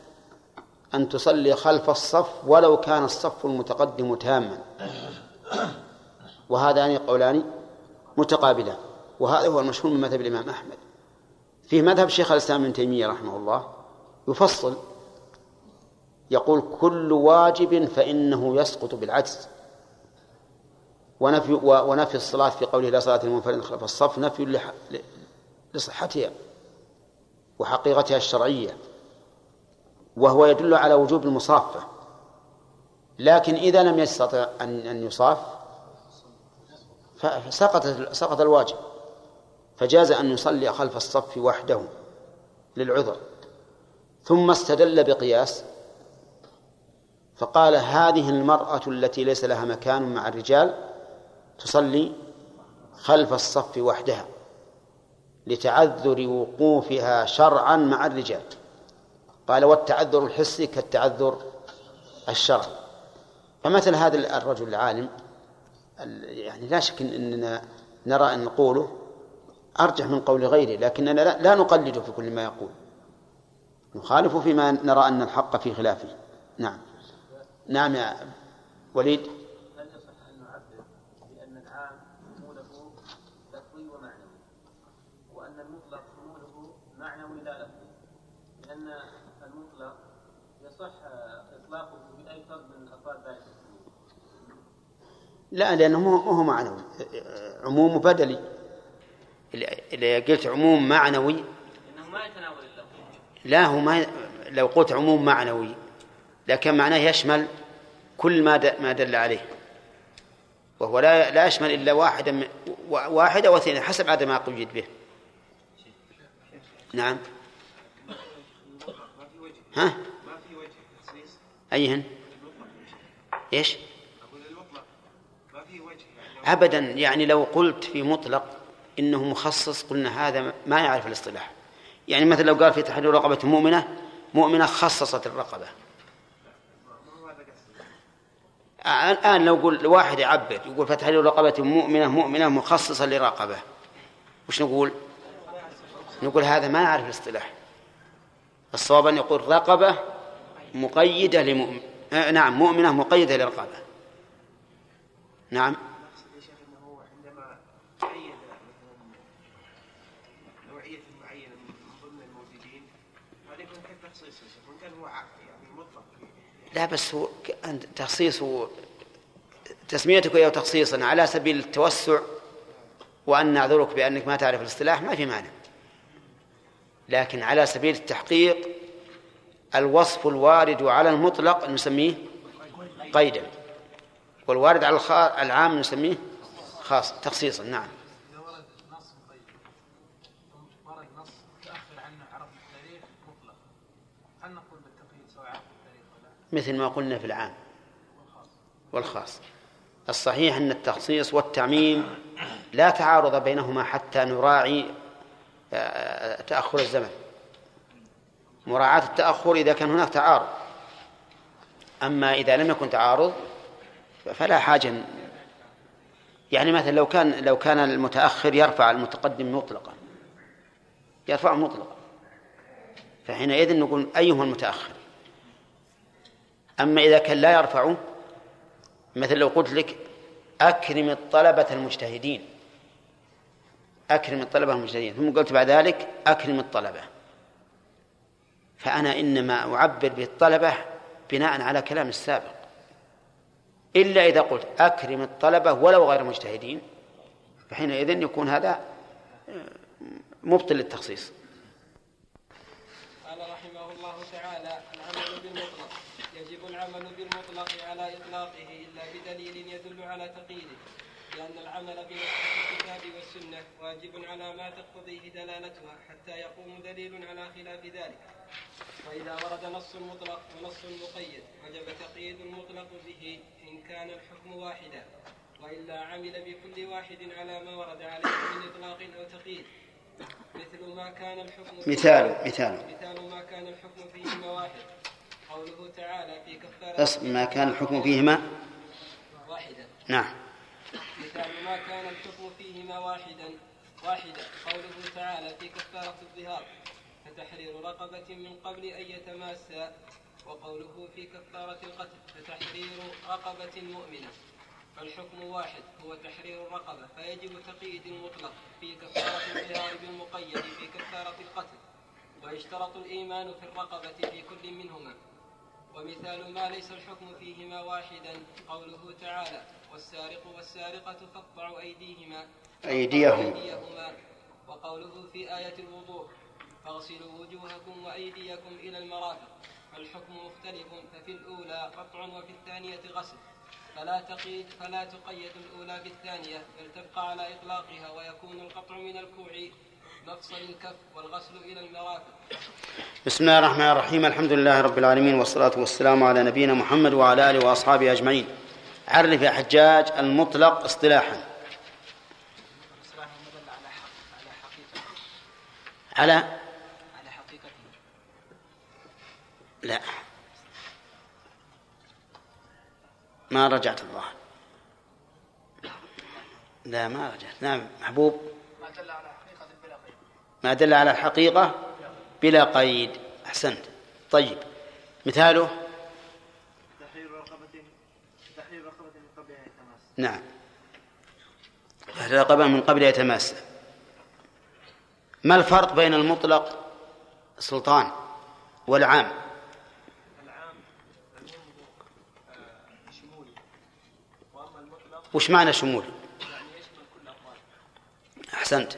أن تصلي خلف الصف ولو كان الصف المتقدم تاما. وهذان قولان متقابلان. وهذا هو المشهور من مذهب الإمام أحمد. في مذهب شيخ الإسلام ابن تيمية رحمه الله يفصل يقول كل واجب فإنه يسقط بالعجز. ونفي ونفي الصلاة في قوله لا صلاة المنفرد خلف الصف نفي لصحتها وحقيقتها الشرعية وهو يدل على وجوب المصافة. لكن إذا لم يستطع أن أن يصاف فسقط سقط الواجب. فجاز أن يصلي خلف الصف وحده للعذر. ثم استدل بقياس فقال هذه المرأة التي ليس لها مكان مع الرجال تصلي خلف الصف وحدها لتعذر وقوفها شرعا مع الرجال. قال والتعذر الحسي كالتعذر الشرعي. فمثل هذا الرجل العالم ال- يعني لا شك إننا نرى أن قوله أرجح من قول غيره لكننا لا, لا نقلده في كل ما يقول. نخالف فيما نرى أن الحق في خلافه. نعم. نعم يا وليد. هل يصح أن نعبر بأن العام شموله لفظي ومعنوي وأن المطلق شموله معنوي لا لفظي لأن المطلق يصح إطلاقه باكثر من افراد ذلك لا لأنه مو مو هو معنوي. عموم بدلي. اللي قلت عموم معنوي إنه ما يتناول لا هو ما لو قلت عموم معنوي لكن معناه يشمل كل ما د- ما دل عليه. وهو لا لا يشمل إلا واحدا من واحدة واثنين حسب عدد ما قيد به. نعم. ها؟ ما في وجه تخصيص ايهن إيش أقول المطلق ما في وجه. ابدا يعني لو قلت في مطلق إنه مخصص قلنا هذا ما يعرف الاصطلاح. يعني مثلا لو قال في تحرير رقبة مؤمنة مؤمنة خصصت قصدي الآن لو قل واحد يعبر يقول فتحرير رقبة مؤمنة مؤمنة مخصصة لرقبة. وش نقول؟ نقول هذا ما يعرف الاصطلاح. الصواب أن يقول رقبة مقيدة لمؤمن آه نعم مؤمنة مقيدة لرقبة. نعم اقصد يا شيخ انه هو عندما قيد مثلا نوعيه معينه من ضمن الموجودين هذا يكون كيف تخصيص يا شيخ وان كان هو ع- يعني مطلق لا بس هو تخصيص تسميتك إياه تخصيصا على سبيل التوسع وأن نعذرك بأنك ما تعرف الاصطلاح ما في معنى لكن على سبيل التحقيق الوصف الوارد على المطلق نسميه قيدا والوارد على العام نسميه خاص تخصيصا نعم إذا ورد نص مقيد ثم ورد نص متأخر عنه عرفنا التاريخ مطلق هل نقول بالتقييد سواء عرفنا التاريخ ولا مثل ما قلنا في العام. والخاص. الصحيح أن التخصيص والتعميم لا تعارض بينهما حتى نراعي آه، تأخر الزمن. مراعاة التأخر إذا كان هناك تعارض. أما إذا لم يكن تعارض فلا حاجة. يعني مثلا لو كان لو كان المتأخر يرفع المتقدم مطلقا. يرفعه مطلقا. فحينئذ نقول أيهما المتأخر أما إذا كان لا يرفعه مثل لو قلت لك أكرم الطلبة المجتهدين. أكرم الطلبة المجتهدين. ثم قلت بعد ذلك أكرم الطلبة. فأنا إنما أعبر بالطلبة بناء على كلام السابق. إلا إذا قلت أكرم الطلبة ولو غير مجتهدين فحينئذ يكون هذا مبطل للتخصيص قال رحمه الله تعالى العمل بالمطلق يجب العمل بالمطلق على إطلاقه إلا بدليل يدل على تقييده لأن العمل بنص الكتاب والسنة واجب على ما تقتضيه دلالتها حتى يقوم دليل على خلاف ذلك. فإذا ورد نص مطلق ونص مقيد وجب تقييد المطلق به إن كان الحكم واحدا وإلا عمل بكل واحد على ما ورد عليه من إطلاق أو تقييد. مثل ما كان الحكم مثال مثال. مثال ما كان الحكم فيهما واحد قوله تعالى في كفارة اسم ما كان الحكم فيهما؟ واحدا نعم. مثال ما كان الحكم فيهما واحدا. واحدا قوله تعالى في كفارة الظهار. فتحرير رقبة من قبل أن يتماسا. وقوله في كفارة القتل. فتحرير رقبة مؤمنة. فالحكم واحد. هو تحرير الرقبة. فيجب تقييد المطلق في كفارة الظهار بالمقيد. في كفارة القتل. ويشترط الإيمان في الرقبة في كل منهما. ومثال ما ليس الحكم فيهما واحدا قوله تعالى والسارق والسارقة فاقطعوا أيديهما أيديهم. أيديهما. وقوله في آية الوضوء فاغسلوا وجوهكم وأيديكم إلى المرافق. فالحكم مختلف ففي الأولى قطع وفي الثانية غسل. فلا تقيد فلا تقيد الأولى بالثانية بل تبقى على إطلاقها ويكون القطع من الكوع مفصل الكف والغسل إلى المرافق. بسم الله الرحمن الرحيم. الحمد لله رب العالمين والصلاة والسلام على نبينا محمد وعلى آله وأصحابه أجمعين. عرف يا حجاج المطلق اصطلاحا. على على حقيقته لا. ما رجعت الظاهر. لا ما رجعت. نعم محبوب. ما دل على ما دل على الحقيقة بلا قيد. أحسنت. طيب مثاله؟ تحرير رقبة تحرير رقبة من قبل أن يتماس. نعم. رقبة من قبل يتماس. ما الفرق بين المطلق سلطان والعام؟ العام شمولي. وأما المطلق وش معنى شمول يعني يشمل كل أحسنت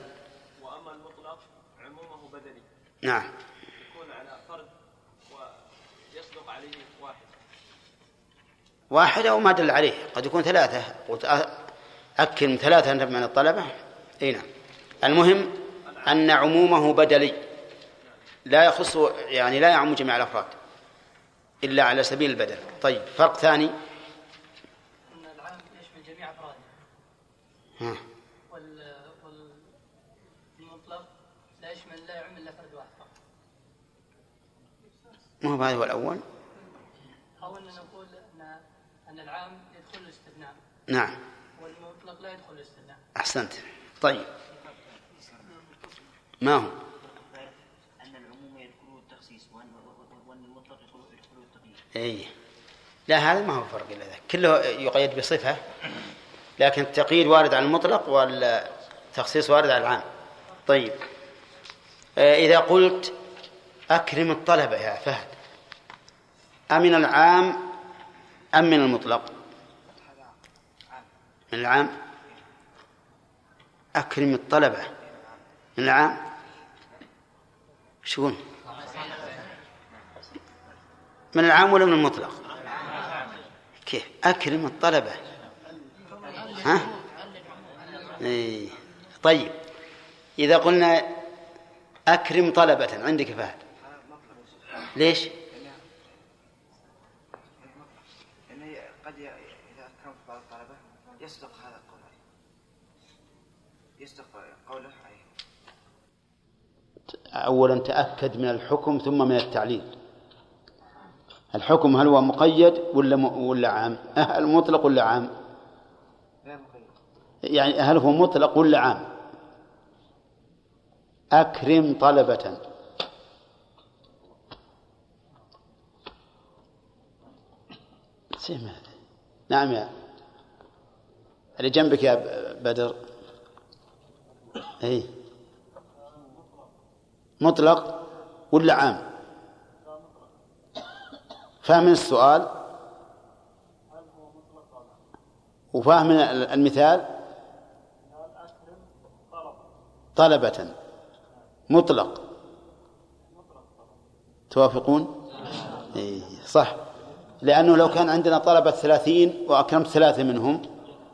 وأما المطلق عمومه بدني نعم. يكون على فرد ويصدق عليه واحد. واحد أو ما دل عليه. قد يكون ثلاثة. قلت أ- أكل من ثلاثة من الطلبة. أي نعم. المهم أن عمومه بدلي. لا يخص يعني لا يعم جميع الأفراد. إلا على سبيل البدل. طيب فرق ثاني أن العام يشمل جميع أفراده ها. وال والمطلق لا يشمل لا يعم إلا فرد واحد فقط ما هو هذا هو الأول؟ أو أن نقول أن أن العام يدخل الاستثناء. نعم. والمطلق لا يدخل الاستثناء. أحسنت. طيب. ما هو؟ أن العموم يدخله التخصيص وأن وأن المطلق يدخله يدخله التقييد أي لا هذا ما هو فرق إلا ذاك كله يقيد بصفة لكن التقييد وارد على المطلق والتخصيص وارد على العام. طيب. آه، إذا قلت أكرم الطلبة يا فهد. أمن العام أم من المطلق؟ من العام؟ أكرم الطلبة من العام؟ شو من العام ولا من المطلق؟ كيف؟ أكرم الطلبة ها؟ إيه. طيب. إذا قلنا أكرم طلبة عندك فهد. ليش لأنه قد إذا أكرمت بعض الطلبة يصدق هذا القول يصدق قوله عليه أولا تأكد من الحكم ثم من التعليل الحكم هل هو مقيد ولا م... ولا عام؟ هل مطلق ولا عام؟ يعني هل هو مطلق ولا عام؟ أكرم طلبة سمع نعم يا اللي جنبك يا بدر. اي مطلق ولا عام؟ فهم السؤال؟ وفهم المثال؟ طلبة. مطلق. توافقون؟ إيه صح. لأنه لو كان عندنا طلبة ثلاثين وأكرمت ثلاثة منهم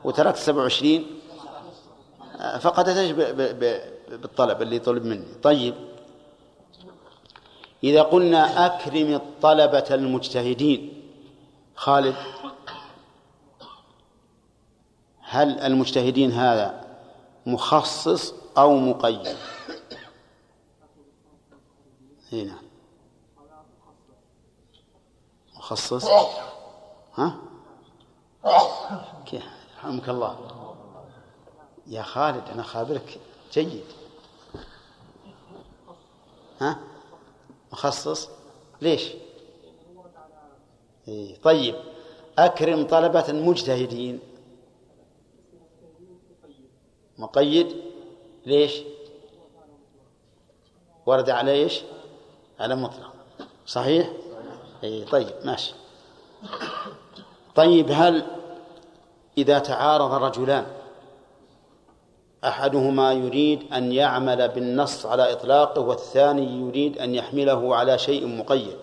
وتركت سبع وعشرين فقد أتيت بالطلب اللي طلب مني. طيب. إذا قلنا أكرم الطلبة المجتهدين خالد هل المجتهدين هذا مخصص أو مقيد؟ هنا مخصص ها؟ كيف رحمك الله. يا خالد أنا خابرك. جيد. ها؟ مخصص؟ ليش؟ إيه طيب. أكرم طلبة مجتهدين. مقيد. ليش؟ ورد على إيش؟ على مطلق. صحيح؟ اي طيب ماشي. طيب هل إذا تعارض رجلان أحدهما يريد أن يعمل بالنص على إطلاقه والثاني يريد أن يحمله على شيء مقيد؟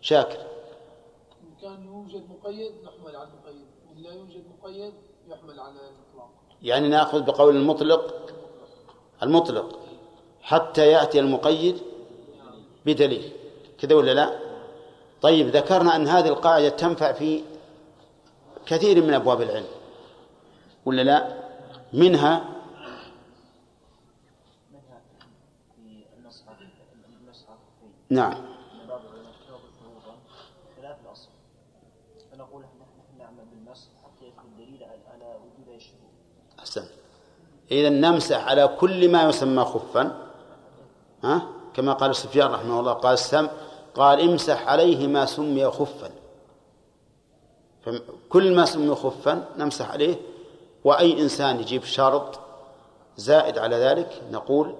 شاكر. إن كان يوجد مقيد نحمل على المقيد. وإن لا يوجد مقيد يحمل على الإطلاق. يعني نأخذ بقول المطلق؟ المطلق. حتى يأتي المقيد بدليل. كذا ولا لا؟ طيب ذكرنا أن هذه القاعدة تنفع في كثير من أبواب العلم. ولا لا؟ منها نعم. إذا نمسح على كل ما يسمى خفا. ها؟ كما قال سفيان رحمه الله قال السم قال امسح عليه ما سمي خفا. فكل ما سمي خفا نمسح عليه وأي إنسان يجيب شرط زائد على ذلك نقول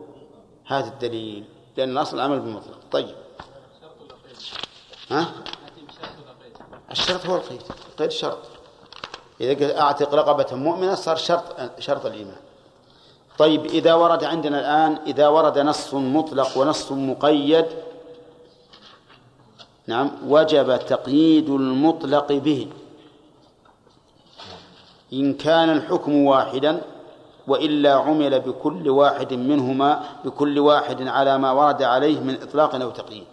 هذا الدليل لأن الأصل العمل بالمطلق. طيب. ها؟ الشرط هو القيد. القيد شرط. إذا قلت أعتق رقبة مؤمنة صار شرط شرط الإيمان. طيب إذا ورد عندنا الآن إذا ورد نص مطلق ونص مقيد نعم وجب تقييد المطلق به. إن كان الحكم واحدا وإلا عمل بكل واحد منهما بكل واحد على ما ورد عليه من إطلاق أو تقييد.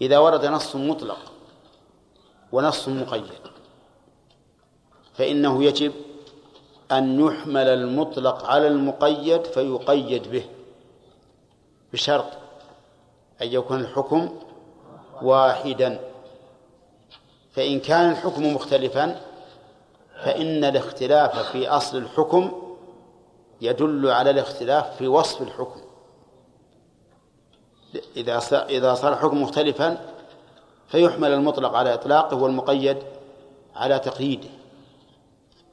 إذا ورد نص مطلق ونص مقيد فإنه يجب أن يحمل المطلق على المقيد فيقيد به بشرط أن يكون الحكم واحدا. فإن كان الحكم مختلفا فإن الاختلاف في أصل الحكم يدل على الاختلاف في وصف الحكم. إذا إذا صار الحكم مختلفا فيحمل المطلق على إطلاقه والمقيد على تقييده.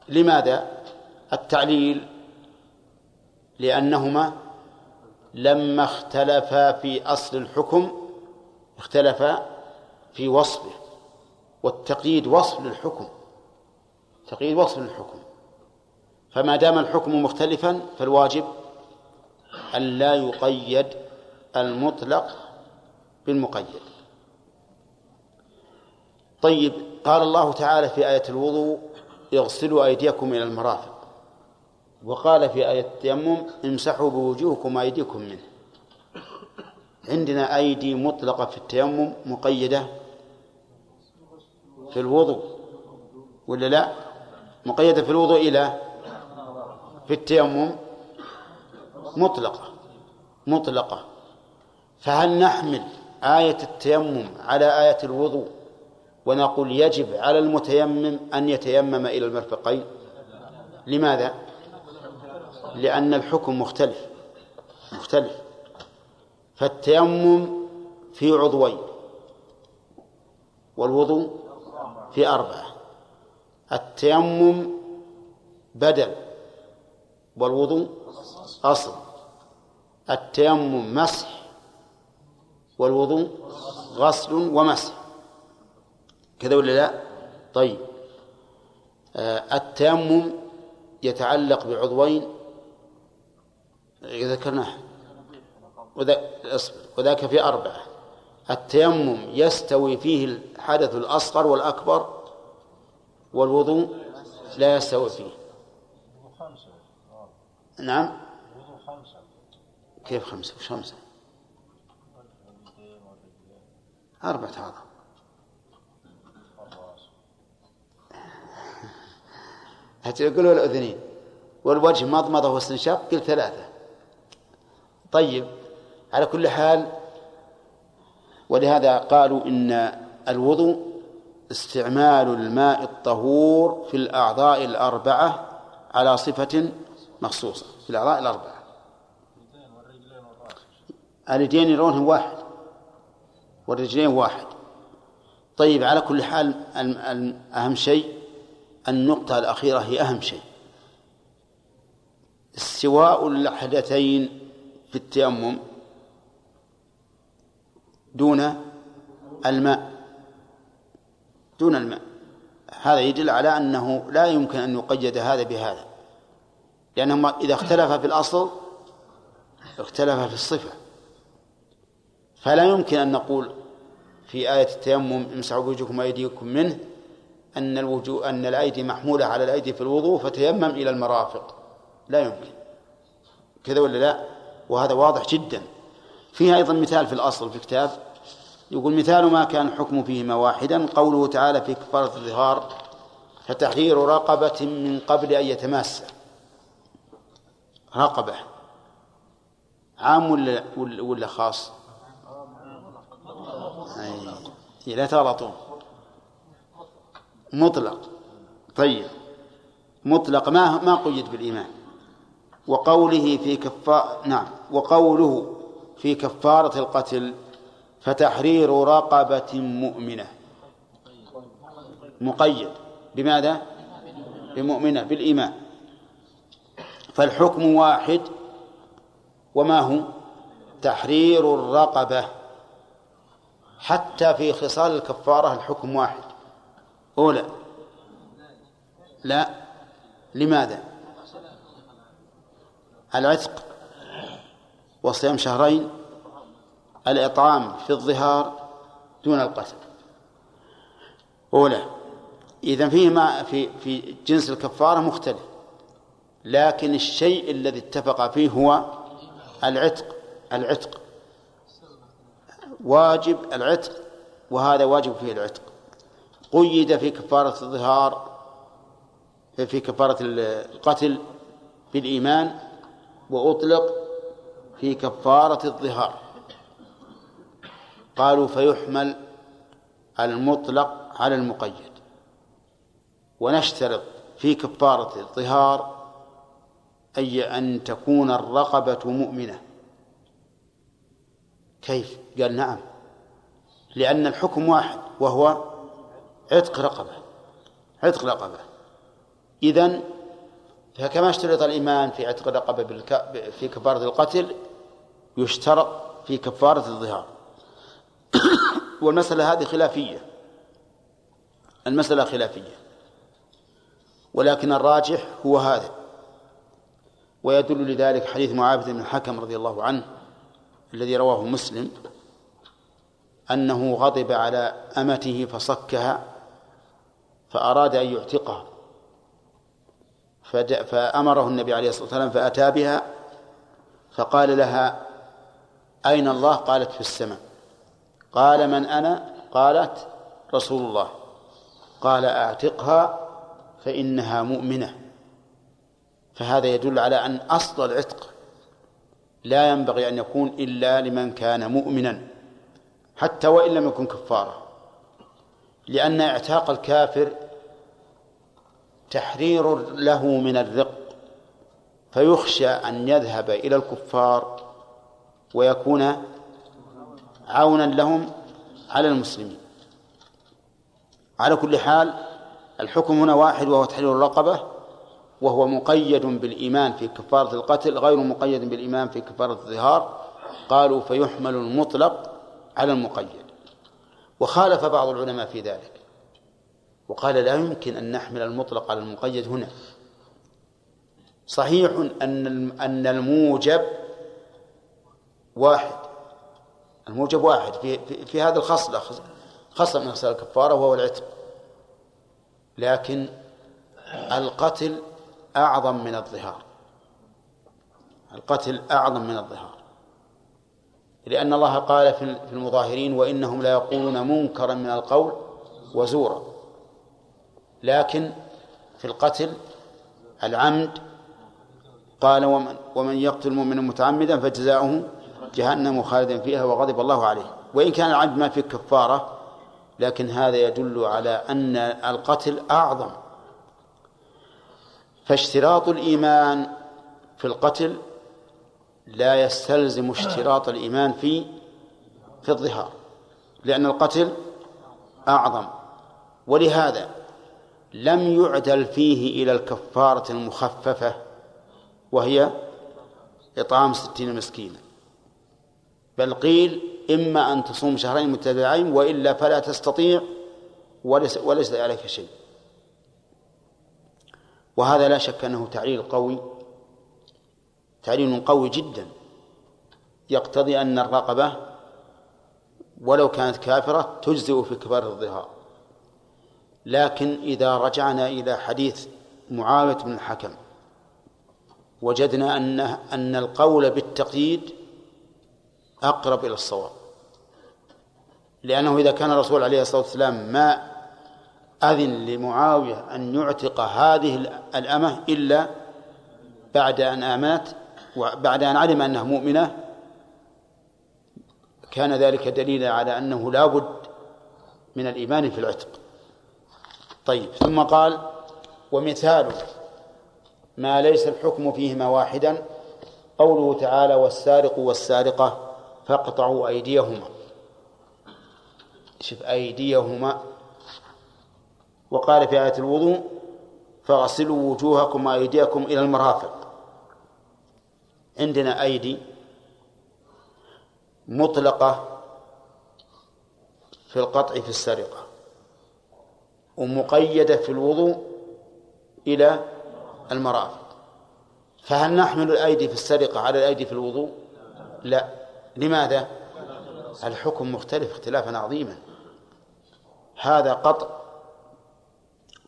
لماذا؟ التعليل لأنهما لما اختلفا في أصل الحكم اختلفا في وصفه والتقييد وصف للحكم تقييد وصف للحكم. فما دام الحكم مختلفا فالواجب أن لا يقيد المطلق بالمقيد. طيب قال الله تعالى في آية الوضوء اغسلوا أيديكم إلى المرافق. وقال في آية التيمم امسحوا بوجوهكم وأيديكم منه. عندنا أيدي مطلقة في التيمم مقيدة في الوضوء ولا لا؟ مقيدة في الوضوء إلى في التيمم مطلقة مطلقة. فهل نحمل آية التيمم على آية الوضوء ونقول يجب على المتيمم أن يتيمم إلى المرفقين؟ لماذا؟ لأن الحكم مختلف مختلف. فالتيمم في عضوين والوضوء في أربعة. التيمم بدل والوضوء أصل. التيمم مسح والوضوء غسل ومسح. كذا ولا لا؟ طيب. آه التيمم يتعلق بعضوين ذكرناه. وذاك في أربعة. التيمم يستوي فيه الحدث الأصغر والأكبر والوضوء لا يستوي فيه. نعم. كيف خمسة؟ وش خمسة؟ أربعة أعضاء والرأس هتقول الأذنين. والوجه مضمضة واستنشاق قل ثلاثة. طيب على كل حال ولهذا قالوا إن الوضوء استعمال الماء الطهور في الأعضاء الأربعة على صفة مخصوصة في الأعضاء الأربعة. اليدين يرونهم واحد والرجلين واحد. طيب على كل حال أهم شيء النقطة الأخيرة هي أهم شيء. استواء الحدثين في التيمم دون الماء. دون الماء. هذا يدل على أنه لا يمكن أن يقيد هذا بهذا. لأنهما إذا اختلف في الأصل اختلف في الصفة. فلا يمكن أن نقول في آية التيمم امسحوا بوجوهكم وأيديكم منه أن الوجوه أن الأيدي محمولة على الأيدي في الوضوء فتيمم إلى المرافق. لا يمكن. كذا ولا لا؟ وهذا واضح جدا. فيها أيضا مثال في الأصل في كتاب يقول مثال ما كان الحكم فيهما واحدا قوله تعالى في كفارة الظهار فتحرير رقبة من قبل أن يتماسى رقبة. عام ولا ولا خاص؟ أي لا تغلطون. مطلق. طيب. مطلق. ما ما قيد بالإيمان. وقوله في كفار نعم وقوله في كفارة القتل فتحرير رقبة مؤمنة. مقيد. بماذا؟ بمؤمنة بالإيمان. فالحكم واحد وما هو؟ تحرير الرقبة. حتى في خصال الكفارة الحكم واحد. أولى لا لماذا؟ العتق وصيام شهرين الإطعام في الظهار دون القتل. أولى إذا فيهما في في جنس الكفارة مختلف لكن الشيء الذي اتفق فيه هو العتق العتق. واجب العتق وهذا واجب فيه العتق. قيد في كفارة الظهار في كفارة القتل بالإيمان وأطلق في كفارة الظهار. قالوا فيحمل المطلق على المقيد. ونشترط في كفارة الظهار أي أن تكون الرقبة مؤمنة. كيف؟ قال نعم. لأن الحكم واحد وهو عتق رقبة. عتق رقبة. إذن فكما اشترط الإيمان في عتق الرقبة. في كفارة القتل يشترط في كفارة الظهار. والمسألة هذه خلافية. المسألة خلافية. ولكن الراجح هو هذا. ويدل لذلك حديث معاذ بن الحكم رضي الله عنه الذي رواه مسلم أنه غضب على أمته فصكها فأراد أن يعتقها. فأمره النبي عليه الصلاة والسلام فأتى بها فقال لها أين الله؟ قالت في السماء. قال من أنا؟ قالت رسول الله. قال أعتقها فإنها مؤمنة. فهذا يدل على أن أصل العتق لا ينبغي أن يكون إلا لمن كان مؤمنا حتى وإن لم يكن كفارة لأن اعتاق الكافر تحرير له من الرق فيخشى أن يذهب إلى الكفار ويكون عونا لهم على المسلمين. على كل حال الحكم هنا واحد وهو تحرير الرقبة وهو مقيد بالإيمان في كفارة القتل غير مقيد بالإيمان في كفارة الظهار. قالوا فيحمل المطلق على المقيد. وخالف بعض العلماء في ذلك. وقال لا يمكن أن نحمل المطلق على المقيد هنا. صحيح أن أن الموجب واحد. الموجب واحد في في, في هذه الخصلة خصلة من خصال الكفارة وهو العتق لكن القتل أعظم من الظهار. القتل أعظم من الظهار. لأن الله قال في المظاهرين وإنهم لا يقولون منكرا من القول وزورا. لكن في القتل العمد قال ومن, ومن يقتل مؤمنا متعمدا فجزاؤه جهنم خالدا فيها وغضب الله عليه. وإن كان العمد ما فيه كفارة لكن هذا يدل على أن القتل أعظم. فاشتراط الإيمان في القتل لا يستلزم اشتراط الإيمان في في الظهار لأن القتل أعظم. ولهذا لم يعدل فيه إلى الكفارة المخففة وهي إطعام ستين مسكينا. بل قيل إما أن تصوم شهرين متبعين وإلا فلا تستطيع وليس, وليس عليك شيء. وهذا لا شك أنه تعليل قوي تعليل قوي جدا. يقتضي أن الرقبة ولو كانت كافرة تجزئ في كبار الظهار. لكن إذا رجعنا إلى حديث معاوية بن الحكم وجدنا أن أن القول بالتقييد أقرب إلى الصواب. لأنه إذا كان الرسول عليه الصلاة والسلام ما أذن لمعاوية أن يعتق هذه الأمة إلا بعد أن آمنت وبعد أن علم أنها مؤمنة كان ذلك دليلا على أنه لا بد من الإيمان في العتق. طيب ثم قال ومثال ما ليس الحكم فيهما واحدا قوله تعالى والسارق والسارقة فاقطعوا أيديهما. شوف أيديهما. وقال في آية الوضوء فاغسلوا وجوهكم وأيديكم إلى المرافق. عندنا أيدي مطلقة في القطع في السرقة. ومقيدة في الوضوء إلى المرافق. فهل نحمل الأيدي في السرقة على الأيدي في الوضوء؟ لا. لماذا؟ الحكم مختلف اختلافا عظيما. هذا قطع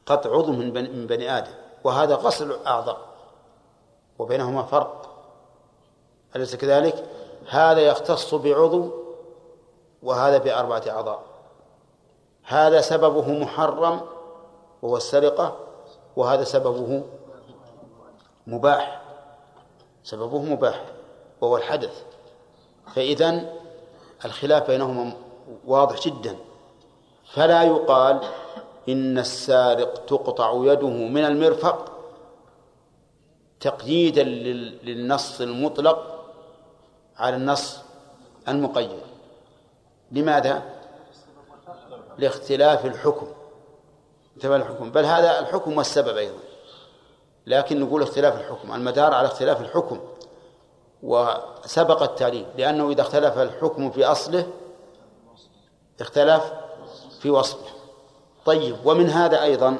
قطع عضو من بني, من بني آدم وهذا غسل أعضاء وبينهما فرق. أليس كذلك؟ هذا يختص بعضو وهذا بأربعة أعضاء. هذا سببه محرم وهو السرقة وهذا سببه مباح. سببه مباح وهو الحدث. فإذا الخلاف بينهما واضح جدا. فلا يقال إن السارق تقطع يده من المرفق تقييدا للنص المطلق على النص المقيد. لماذا؟ لاختلاف الحكم. اختلاف الحكم بل هذا الحكم والسبب أيضا. لكن نقول اختلاف الحكم. المدار على اختلاف الحكم. وسبق التعليل لأنه إذا اختلف الحكم في أصله اختلف في وصفه. طيب ومن هذا أيضا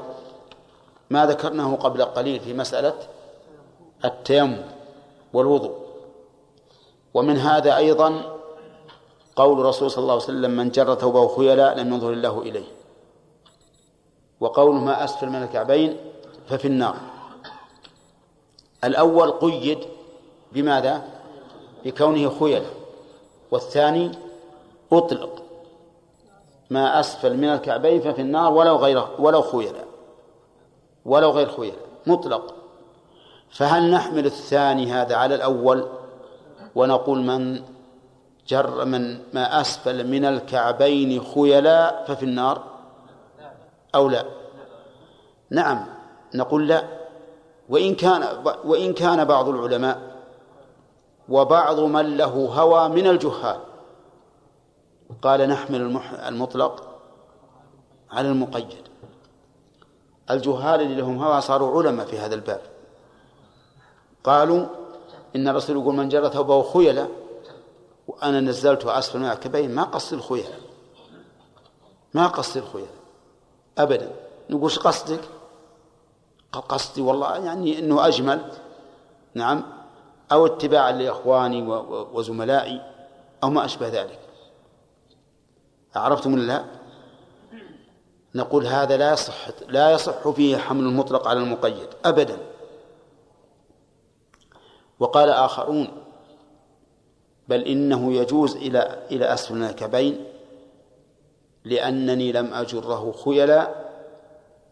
ما ذكرناه قبل قليل في مسألة التيمم والوضوء. ومن هذا أيضا قول الرسول صلى الله عليه وسلم من جر ثوبه خيلاء لم ينظر الله إليه. وقول ما أسفل من الكعبين ففي النار. الأول قيد بماذا؟ بكونه خيلاء والثاني أطلق ما أسفل من الكعبين ففي النار ولو غير ولو خيلاء ولو غير خيلاء مطلق. فهل نحمل الثاني هذا على الأول ونقول من جر من ما أسفل من الكعبين خيلاء ففي النار؟ أو لا؟ نعم نقول لا. وإن كان وإن كان بعض العلماء وبعض من له هوى من الجهال. قال نحمل المطلق على المقيد. الجهال اللي لهم هوى صاروا علماء في هذا الباب. قالوا إن الرسول يقول من جر ثوبه خيلا وأنا نزلت أسفل من الكبين ما قصد الخيل ما قصدي الخيلاء أبدا. نقول إيش قصدك قصدي والله يعني أنه أجمل. نعم. أو اتباعا لإخواني وزملائي أو ما أشبه ذلك. عرفتم لا؟ نقول هذا لا يصح لا يصح فيه حمل المطلق على المقيد. أبدا. وقال آخرون بل إنه يجوز إلى إلى أسفل الكعبين لأنني لم أجره خيلا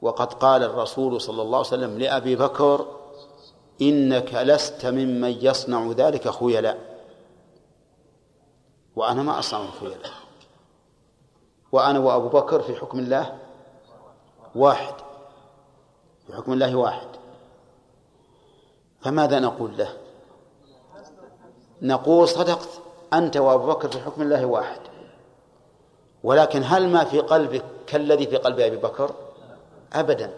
وقد قال الرسول صلى الله عليه وسلم لأبي بكر إنك لست ممن يصنع ذلك خيلا. وأنا ما أصنع الخيلاء وأنا وأبو بكر في حكم الله واحد. في حكم الله واحد. فماذا نقول له؟ نقول صدقت أنت وأبو بكر في حكم الله واحد. ولكن هل ما في قلبك كالذي في قلب أبي بكر؟ أبدا.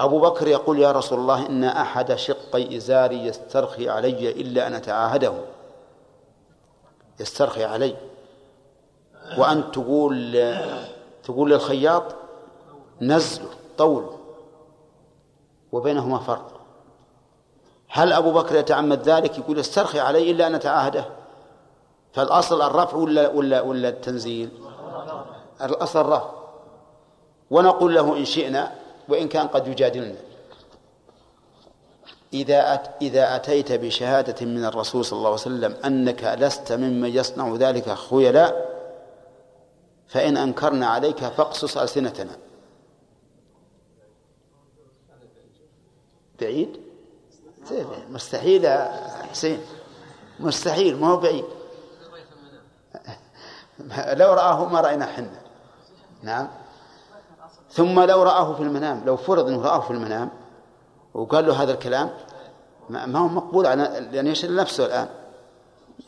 أبو بكر يقول يا رسول الله إن أحد شقي إزاري يسترخي علي إلا أن أتعاهده. يسترخي علي. وأنت تقول تقول للخياط نزله طوله وبينهما فرق. هل أبو بكر يتعمد ذلك؟ يقول استرخي علي إلا أن أتعاهده. فالأصل الرفع ولا ولا ولا التنزيل؟ الأصل الرفع. ونقول له إن شئنا وإن كان قد يجادلنا. إذا أت إذا أتيت بشهادة من الرسول صلى الله عليه وسلم أنك لست ممن يصنع ذلك خيلاء فإن أنكرنا عليك فاقصص ألسنتنا. بعيد؟ مستحيل يا حسين. مستحيل ما هو بعيد. لو رآه ما رأينا حنا. نعم. ثم لو رآه في المنام لو فرض أنه رآه في المنام وقال له هذا الكلام ما هو مقبول على لأن يشغل نفسه الآن.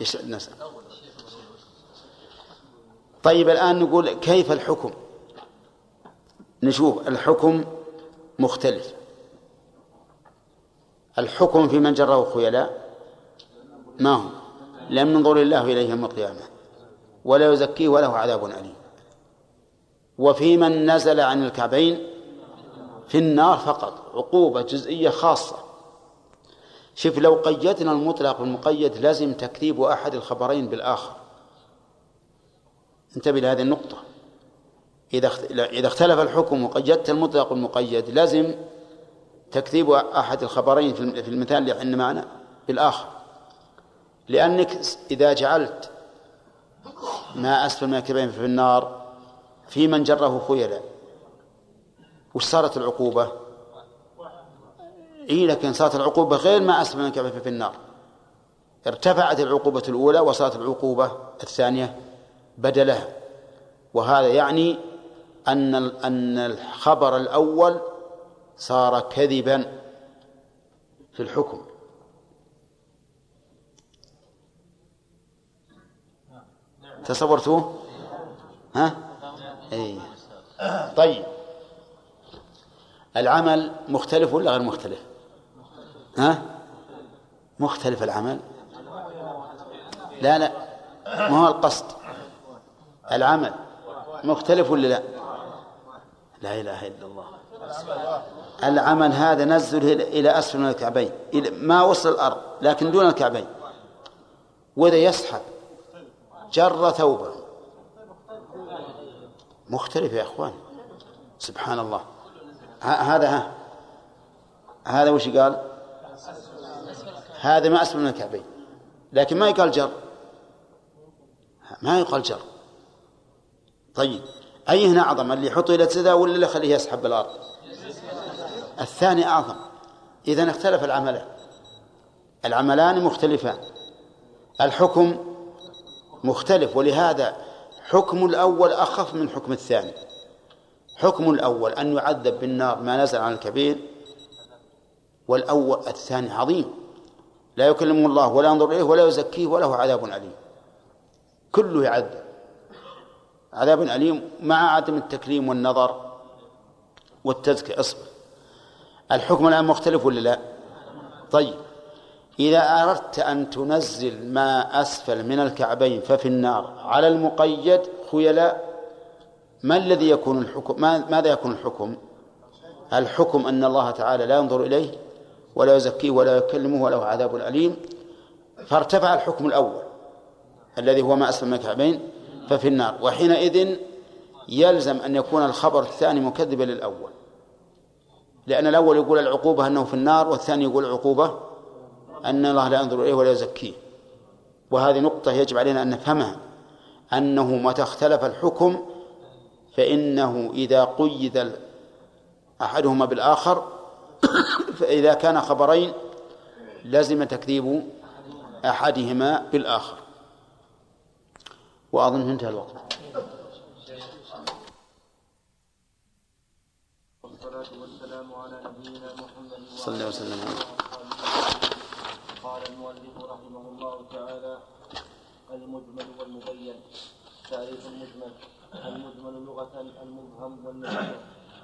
يشغل نفسه. طيب الآن نقول كيف الحكم؟ نشوف الحكم مختلف. الحكم في من جره خيلاء ما هو لم ينظر الله إليه يوم القيامة ولا يزكيه وله عذاب أليم. وفي من نزل عن الكعبين؟ في النار فقط عقوبة جزئية خاصة. شوف لو قيدنا المطلق والمقيد لازم تكذيب أحد الخبرين بالآخر. انتبه لهذه النقطة. إذا إذا اختلف الحكم وقيدت المطلق والمقيد لازم تكذيب أحد الخبرين في المثال اللي عندنا معنا بالآخر. لأنك إذا جعلت ما أسفل من الكعبين في النار في من جره خيلا وش صارت العقوبة؟ إيه لكن صارت العقوبة غير ما أسفل من الكعبين في النار. ارتفعت العقوبة الأولى وصارت العقوبة الثانية بدلها. وهذا يعني أن أن الخبر الأول صار كذبا في الحكم. تصورتوه ها؟ اي طيب. العمل مختلف ولا غير مختلف؟ ها؟ مختلف العمل. لا لا. ما هو القصد؟ العمل مختلف ولا لا؟ لا إله إلا الله. العمل هذا نزله إلى أسفل من الكعبين ما وصل الأرض لكن دون الكعبين. وإذا يسحب جر ثوبه. مختلف يا إخوان. سبحان الله. هذا ها. هذا وش قال؟ هذا ما أسفل من الكعبين. لكن ما يقال جر. ما يقال جر. طيب. أي هنا أعظم اللي يحطه إلى سدا ولا اللي يخليه يسحب بالأرض؟ الثاني أعظم. إذا اختلف العملان. العملان مختلفان. الحكم مختلف ولهذا حكم الأول أخف من حكم الثاني. حكم الأول أن يعذب بالنار ما نزل عن الكبير والأول الثاني عظيم. لا يكلمه الله ولا ينظر إليه ولا يزكيه وله عذاب أليم. كله يعذب. عذاب أليم مع عدم التكليم والنظر والتزكية اصبر. الحكم الآن مختلف ولا لا؟ طيب. إذا أردت أن تنزل ما أسفل من الكعبين ففي النار على المقيد خيلاء ما الذي يكون الحكم؟ ما ماذا يكون الحكم؟ الحكم أن الله تعالى لا ينظر إليه ولا يزكيه ولا يكلمه وله عذاب أليم. فارتفع الحكم الأول الذي هو ما أسفل من الكعبين ففي النار وحينئذ يلزم أن يكون الخبر الثاني مكذبا للأول. لأن الأول يقول العقوبة أنه في النار والثاني يقول العقوبة أن الله لا ينظر إليه ولا يزكيه. وهذه نقطة يجب علينا أن نفهمها. أنه متى اختلف الحكم فإنه إذا قيد أحدهما بالآخر فإذا كان خبرين لزم تكذيب أحدهما بالآخر. وأظن انتهى الوقت والصلاة والسلام على نبينا محمد صلى الله وسلم. عليه قال المؤلف رحمه الله تعالى المجمل والمبين. تعريف المجمل. المجمل لغة المبهم والمبين.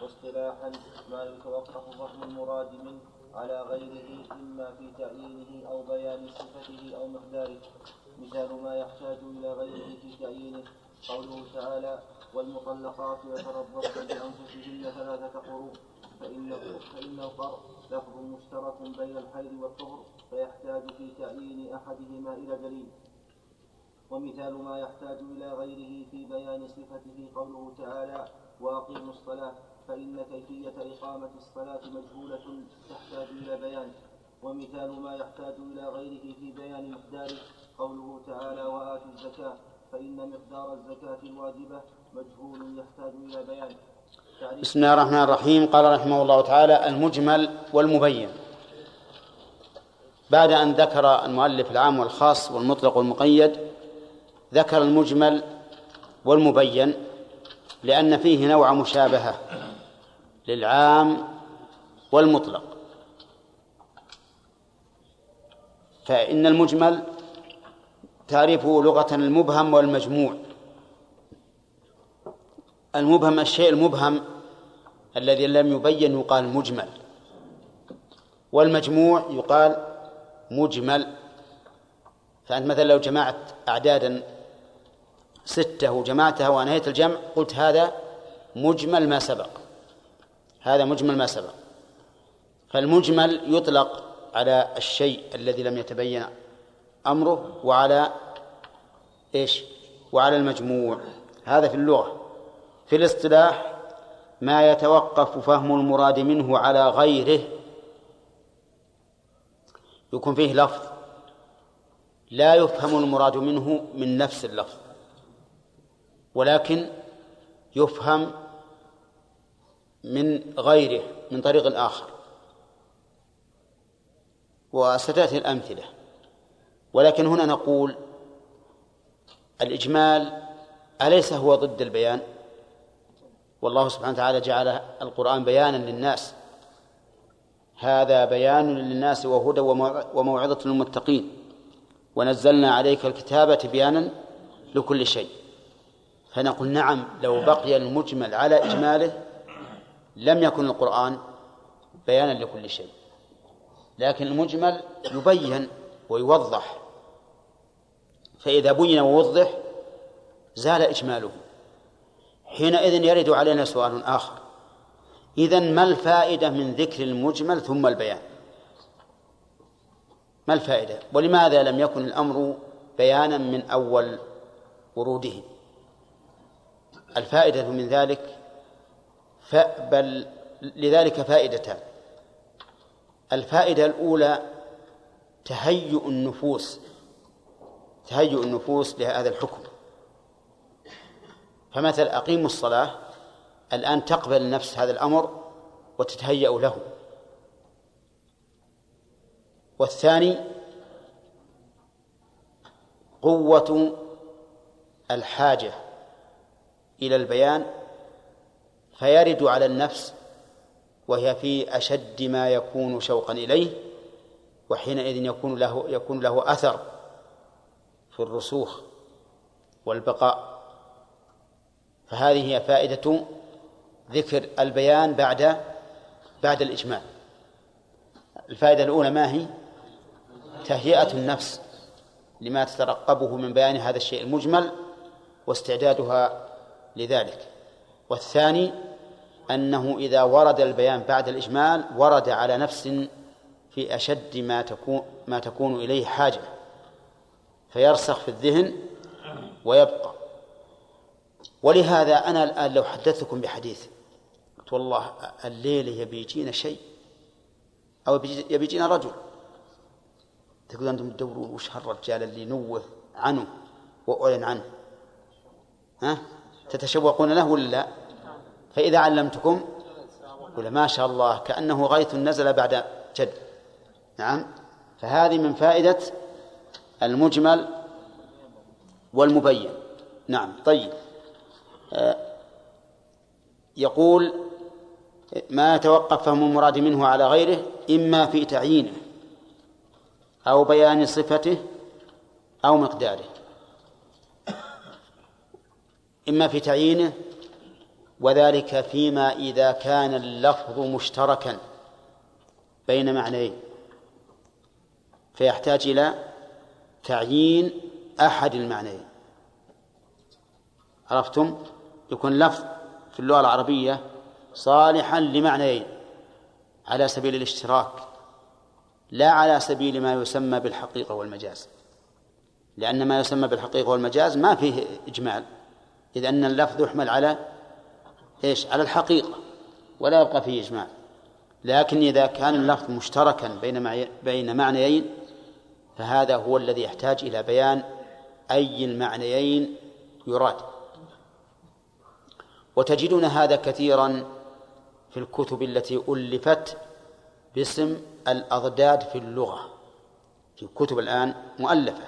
واصطلاحا ما يتوقف فهم المراد منه على غيره إما في تعيينه أو بيان صفته أو مقداره. مثال ما يحتاج إلى غيره في تعيينه. قوله تعالى والمطلقات يتربصن بأنفسهن ثلاثة قروء فإن فإن القرء لفظ مشترك بين الحيض والطهر فيحتاج في تعيين أحدهما إلى دليل ومثال ما يحتاج إلى غيره في بيان صفته قوله تعالى وأقيموا الصلاة فإن كيفية إقامة الصلاة مجهولة تحتاج إلى بيان ومثال ما يحتاج إلى غيره في بيان مقداره قوله تعالى وآتوا الزكاة فإن مقدار الزكاة الواجبة مجهول يحتاج إلى بيان. بسم الله الرحمن الرحيم. قال رحمه الله تعالى المجمل والمبين. بعد أن ذكر المؤلف العام والخاص والمطلق والمقيد ذكر المجمل والمبين لأن فيه نوع مشابهة للعام والمطلق. فإن المجمل تعريفه لغة المبهم والمجموع. المبهم الشيء المبهم الذي لم يبين يقال مجمل. والمجموع يقال مجمل. فأنت مثلا لو جمعت أعدادا ستة وجمعتها وأنهيت الجمع قلت هذا مجمل ما سبق. هذا مجمل ما سبق. فالمجمل يطلق على الشيء الذي لم يتبين أمره وعلى إيش؟ وعلى المجموع. هذا في اللغة. في الاصطلاح ما يتوقف فهم المراد منه على غيره. يكون فيه لفظ لا يفهم المراد منه من نفس اللفظ ولكن يفهم من غيره من طريق آخر وستأتي الأمثلة. ولكن هنا نقول الإجمال أليس هو ضد البيان؟ والله سبحانه وتعالى جعل القرآن بيانا للناس. هذا بيان للناس وهدى وموعظة للمتقين. ونزلنا عليك الكتابة بيانا لكل شيء. فنقول نعم لو بقي المجمل على إجماله لم يكن القرآن بيانا لكل شيء. لكن المجمل يبين ويوضح. فإذا بين ووضح زال إجماله. حينئذ يرد علينا سؤال آخر. إذا ما الفائدة من ذكر المجمل ثم البيان؟ ما الفائدة؟ ولماذا لم يكن الأمر بيانا من أول وروده الفائدة من ذلك بل لذلك فائدتان. الفائدة الأولى تهيؤ النفوس تهيؤ النفوس لهذا الحكم. فمثل أقيموا الصلاة الآن تقبل النفس هذا الأمر وتتهيأ له. والثاني قوة الحاجة إلى البيان فيرد على النفس وهي في أشد ما يكون شوقا إليه وحينئذ يكون له يكون له أثر في الرسوخ والبقاء. فهذه هي فائدة ذكر البيان بعد بعد الإجمال الفائدة الأولى ما هي؟ تهيئة النفس لما تترقبه من بيان هذا الشيء المجمل واستعدادها لذلك. والثاني أنه إذا ورد البيان بعد الإجمال ورد على نفس في أشد ما تكون ما تكون إليه حاجة. فيرسخ في الذهن ويبقى. ولهذا أنا الآن لو حدثتكم بحديث قلت والله الليلة يبي يجينا شيء أو يبي يجينا رجل. تقول أنتم تدورون وش هالرجال اللي نوه عنه وأعلن عنه؟ ها؟ تتشوقون له ولا لا؟ فإذا علمتكم ولا ما شاء الله كأنه غيث نزل بعد جد. نعم؟ فهذه من فائدة المجمل والمبين. نعم طيب. يقول ما يتوقف فهم المراد منه على غيره إما في تعيينه أو بيان صفته أو مقداره. إما في تعيينه وذلك فيما إذا كان اللفظ مشتركا بين معنيين فيحتاج إلى تعيين أحد المعنيين. عرفتم؟ يكون لفظ في اللغة العربية صالحا لمعنيين على سبيل الاشتراك لا على سبيل ما يسمى بالحقيقة والمجاز. لأن ما يسمى بالحقيقة والمجاز ما فيه إجمال إذ أن اللفظ يحمل على إيش؟ على الحقيقة ولا يبقى فيه إجمال. لكن إذا كان اللفظ مشتركا بين بين معنيين فهذا هو الذي يحتاج إلى بيان أي المعنيين يراد. وتجدون هذا كثيرا في الكتب التي ألفت باسم الأضداد في اللغة. في كتب الآن مؤلفة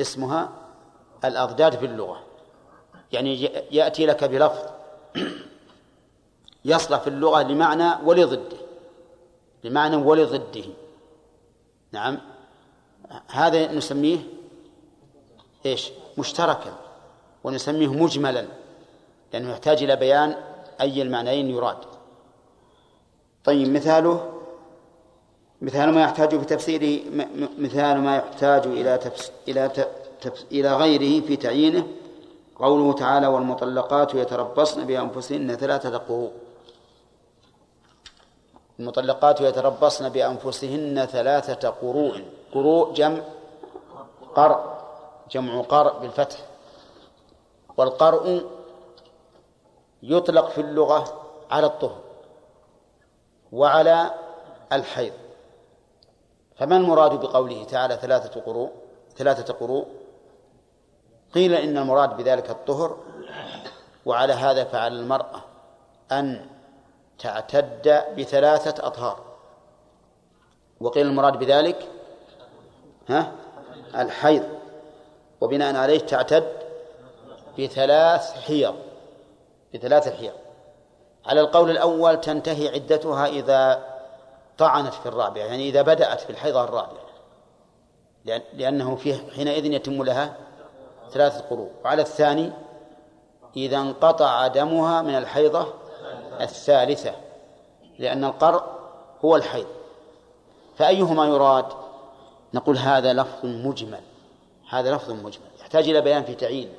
اسمها الأضداد في اللغة. يعني يأتي لك بلفظ يصلح في اللغة لمعنى ولضده لمعنى ولضده. نعم. هذا نسميه إيش؟ مشتركا ونسميه مجملا. لأنه يحتاج إلى بيان أي المعنيين يراد. طيب مثاله مثال ما يحتاج في تفسيره مثال ما يحتاج إلى تفس إلى تفس إلى غيره في تعيينه. قوله تعالى والمطلقات يتربصن بأنفسهن ثلاثة قروء المطلقات يتربصن بأنفسهن ثلاثة قروء قروء جمع قرء جمع قرء بالفتح. والقرء يطلق في اللغة على الطهر وعلى الحيض. فما المراد بقوله تعالى ثلاثة قروء ثلاثة قروء؟ قيل إن المراد بذلك الطهر وعلى هذا فعلى المرأة أن تعتد بثلاثة أطهار. وقيل المراد بذلك ها؟ الحيض. وبناء عليه تعتد بثلاث حيض. بثلاث حيض على القول الأول تنتهي عدتها إذا طعنت في الرابعة يعني إذا بدأت في الحيضة الرابعة. لأنه فيه حينئذ يتم لها ثلاثة قروء. وعلى الثاني إذا انقطع دمها من الحيضة الثالثة لأن القرء هو الحيض. فأيهما يراد؟ نقول هذا لفظ مجمل. هذا لفظ مجمل. يحتاج إلى بيان في تعيين.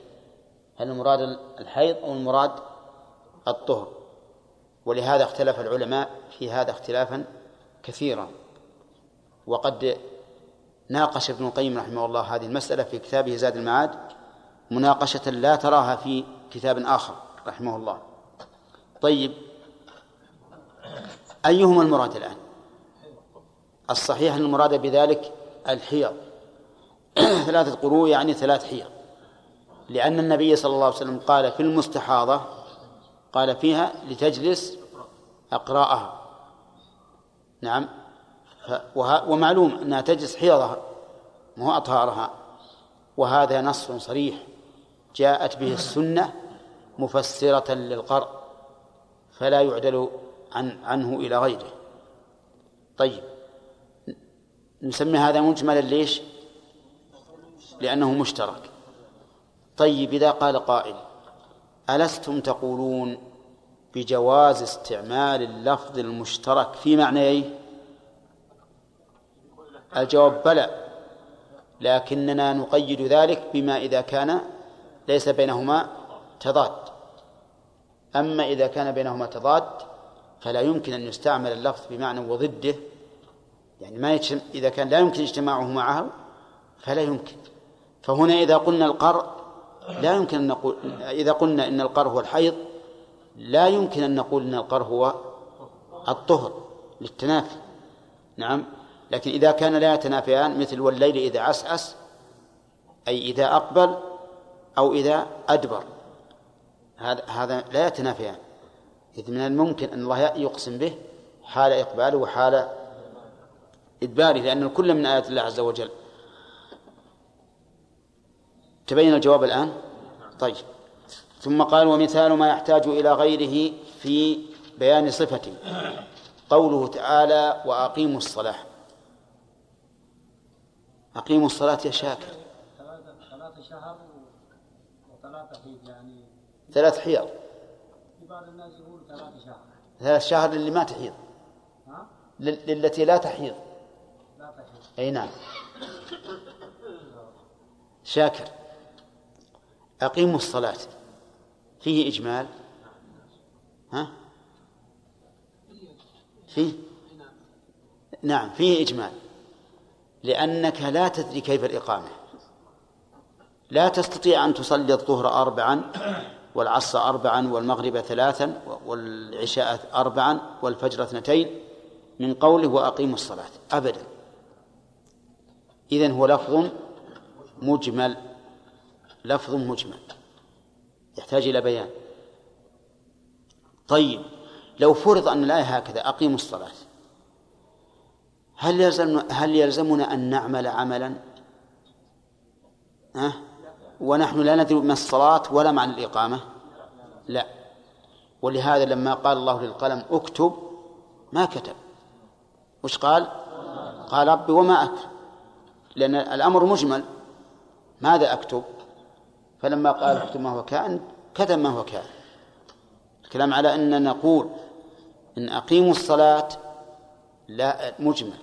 هل المراد الحيض أو المراد الطهر. ولهذا اختلف العلماء في هذا اختلافا كثيرا. وقد ناقش ابن القيم رحمه الله هذه المسألة في كتابه زاد المعاد مناقشة لا تراها في كتاب آخر رحمه الله. طيب أيهما المراد الآن؟ الصحيح أن المراد بذلك الحيض. ثلاثة قروء يعني ثلاث حيض. لأن النبي صلى الله عليه وسلم قال في المستحاضة قال فيها لتجلس أقراءها نعم. ومعلوم أنها تجلس حيضها مو أطهارها. وهذا نص صريح. جاءت به السنة مفسرة للقرء فلا يعدل عن عنه إلى غيره. طيب. نسمي هذا مجملا ليش؟ لأنه مشترك. طيب إذا قال قائل ألستم تقولون بجواز استعمال اللفظ المشترك في معنيه الجواب بلى لكننا نقيد ذلك بما إذا كان ليس بينهما تضاد. أما إذا كان بينهما تضاد فلا يمكن أن يستعمل اللفظ بمعنى وضده. يعني ما يتشم إذا كان لا يمكن اجتماعه معه فلا يمكن. فهنا إذا قلنا القر لا يمكن أن نقول إذا قلنا إن القر هو الحيض لا يمكن أن نقول إن القر هو الطهر للتنافي. نعم؟ لكن إذا كان لا يتنافيان مثل والليل إذا عسعس أي إذا أقبل أو إذا أدبر. هذا هذا لا يتنافيان. إذ من الممكن أن الله يقسم به حال إقباله وحال إدباره لأن كل من آيات الله عز وجل تبين الجواب الآن؟ طيب. ثم قال ومثال ما يحتاج إلى غيره في بيان صفته قوله تعالى وأقيموا الصلاة. أقيموا الصلاة يا شاكر. ثلاثة شهر وثلاثة حيض يعني ثلاث حيض. بعض الناس يقول ثلاثة شهر ثلاث شهر للي ما تحيض. ها؟ لل- للتي لا تحيض. لا تحيض. أي نعم. شاكر. أقيموا الصلاة. فيه إجمال؟ ها؟ فيه؟ نعم فيه إجمال. لأنك لا تدري كيف الإقامة. لا تستطيع أن تصلي الظهر أربعا والعصر أربعا والمغرب ثلاثا والعشاء أربعا والفجر اثنتين من قوله وأقيموا الصلاة. أبدا. إذن هو لفظ مجمل. لفظ مجمل. يحتاج إلى بيان. طيب لو فرض أن الآية هكذا أقيموا الصلاة. هل يلزم هل يلزمنا أن نعمل عملا؟ ها؟ ونحن لا ندري ما الصلاة ولا معنى الإقامة؟ لا. ولهذا لما قال الله للقلم اكتب ما كتب. وش قال؟ قال ربي وما أكتب. لأن الأمر مجمل. ماذا أكتب؟ فلما قال اكتب ما هو كائن كتب ما هو كائن. الكلام على أن نقول إن أقيموا الصلاة لا مجمل.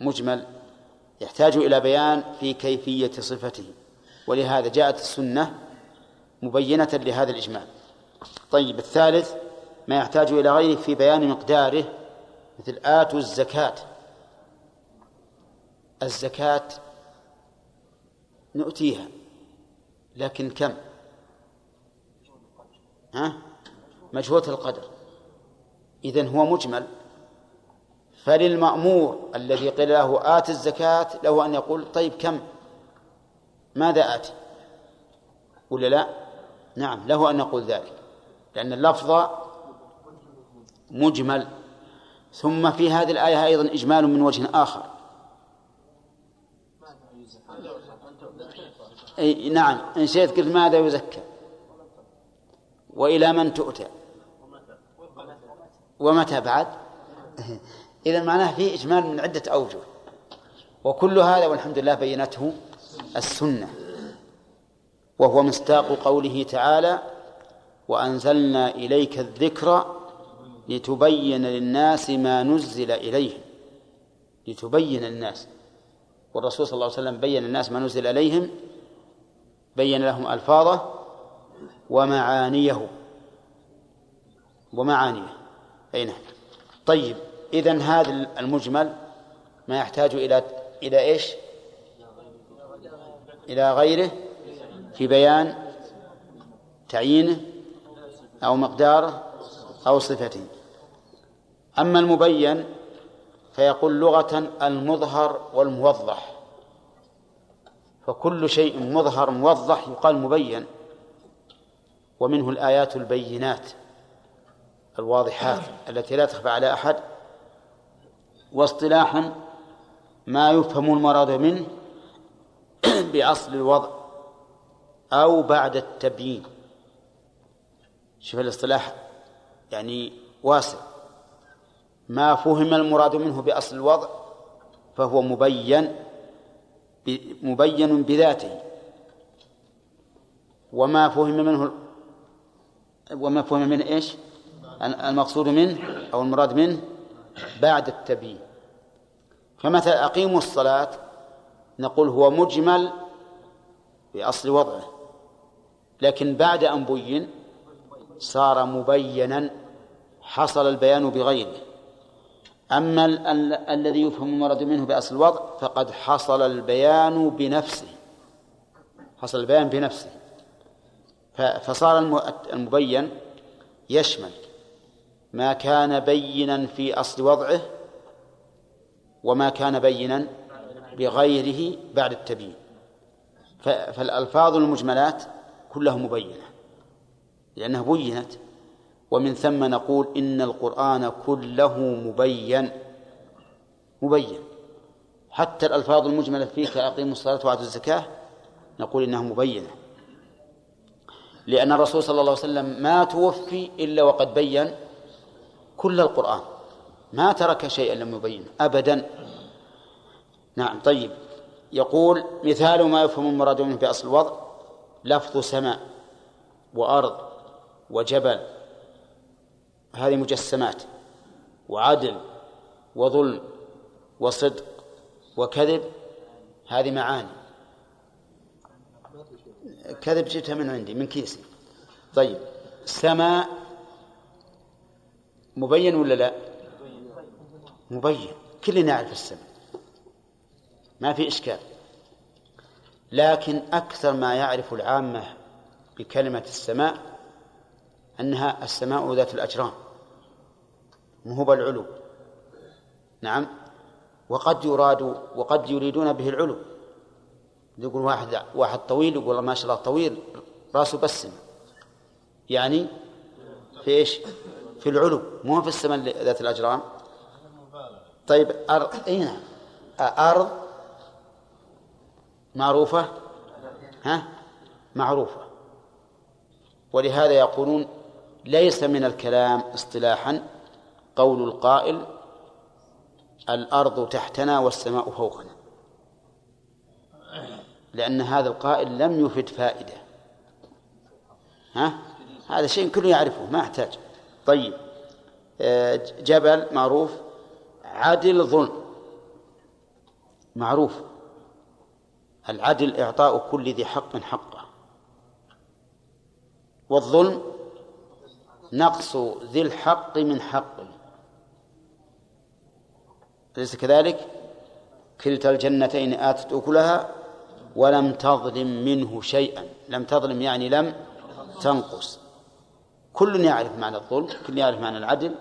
مجمل. يحتاج إلى بيان في كيفية صفته. ولهذا جاءت السنة مبينة لهذا الإجمال. طيب الثالث ما يحتاج إلى غيره في بيان مقداره مثل آتوا الزكاة. الزكاة نؤتيها. لكن كم؟ ها؟ مجهولة القدر. إذن هو مجمل. فللمأمور الذي قيل له آت الزكاة له أن يقول طيب كم؟ ماذا آتي ولا لا؟ نعم له أن يقول ذلك. لأن اللفظ مجمل. ثم في هذه الآية أيضا إجمال من وجه آخر. أي نعم إن شئت قلت ماذا يزكى؟ وإلى من تؤتى؟ ومتى بعد؟ إذا معناه فيه إجمال من عدة أوجه. وكل هذا والحمد لله بينته السنة. وهو مصداق قوله تعالى وأنزلنا إليك الذكر لتبين للناس ما نزل إليهم لتبين الناس. والرسول صلى الله عليه وسلم بين الناس ما نزل إليهم بين لهم ألفاظه ومعانيه. ومعانيه. أي نعم. طيب إذن هذا المجمل ما يحتاج إلى إلى إيش؟ إلى غيره في بيان تعيينه أو مقداره أو صفته. أما المبين فيقول لغة المظهر والموضح. فكل شيء مظهر موضح يقال مبين ومنه الآيات البينات الواضحات التي لا تخفى على أحد واصطلاحا ما يفهم المراد منه بأصل الوضع أو بعد التبيين. شوف الاصطلاح يعني واسع. ما فهم المراد منه بأصل الوضع فهو مبين مبين بذاته. وما فهم منه وما فهم منه إيش؟ المقصود منه أو المراد منه بعد التبيين. فمثلا أقيموا الصلاة نقول هو مجمل بأصل وضعه لكن بعد أن بين صار مبينا حصل البيان بغيره. أما ال- ال- الذي يفهم المراد منه بأصل الوضع فقد حصل البيان بنفسه. حصل البيان بنفسه. ف- فصار الم- المبين يشمل ما كان بينا في أصل وضعه وما كان بينا بغيره بعد التبيين. ف- فالألفاظ المجملات كلها مبينة. لأنها بينت. ومن ثم نقول إن القرآن كله مبين. مبين. حتى الألفاظ المجملة فيه كأقيموا الصلاة وآتوا الزكاة نقول إنها مبينة. لأن الرسول صلى الله عليه وسلم ما توفي إلا وقد بين كل القرآن. ما ترك شيئا لم يبينه. أبدا. نعم طيب. يقول مثال ما يفهم المراد منه بأصل الوضع لفظ سماء وأرض وجبل هذه مجسمات وعدل وظلم وصدق وكذب هذه معاني. كذب جبتها من عندي من كيسي. طيب سماء مبين ولا لا؟ مبين. كلنا نعرف السماء. ما في إشكال. لكن أكثر ما يعرف العامة بكلمة السماء أنها السماء ذات الأجرام. مهب العلو. نعم. وقد يراد وقد يريدون به العلو. يقول واحد واحد طويل يقول ما شاء الله طويل رأسه بسم. يعني في إيش؟ في العلو مو في السماء ذات الأجرام. طيب أرض اي نعم. أرض معروفة؟ ها؟ معروفة. ولهذا يقولون ليس من الكلام اصطلاحا قول القائل الأرض تحتنا والسماء فوقنا. لأن هذا القائل لم يفد فائدة. ها؟ هذا شيء كله يعرفه ما يحتاج. طيب. آه، جبل معروف عدل ظلم. معروف. العدل إعطاء كل ذي حق حقه. والظلم نقص ذي الحق من حقه أليس كذلك؟ كلتا الجنتين آتت أكلها ولم تظلم منه شيئا. لم تظلم يعني لم تنقص. كل يعرف معنى الظلم كل يعرف معنى العدل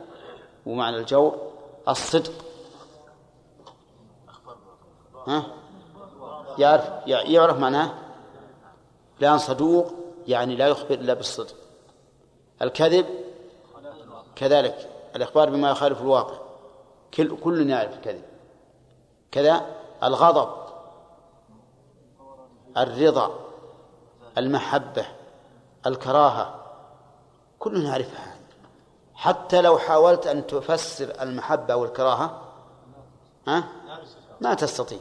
ومعنى الجور. الصدق. ها؟ يعرف يعرف معناه؟ لأن صدوق يعني لا يخبر إلا بالصدق. الكذب كذلك الإخبار بما يخالف الواقع. كل كل يعرف الكذب. كذا الغضب الرضا المحبة الكراهة كل يعرفها. حتى لو حاولت أن تفسر المحبة والكراهة ها؟ ما تستطيع.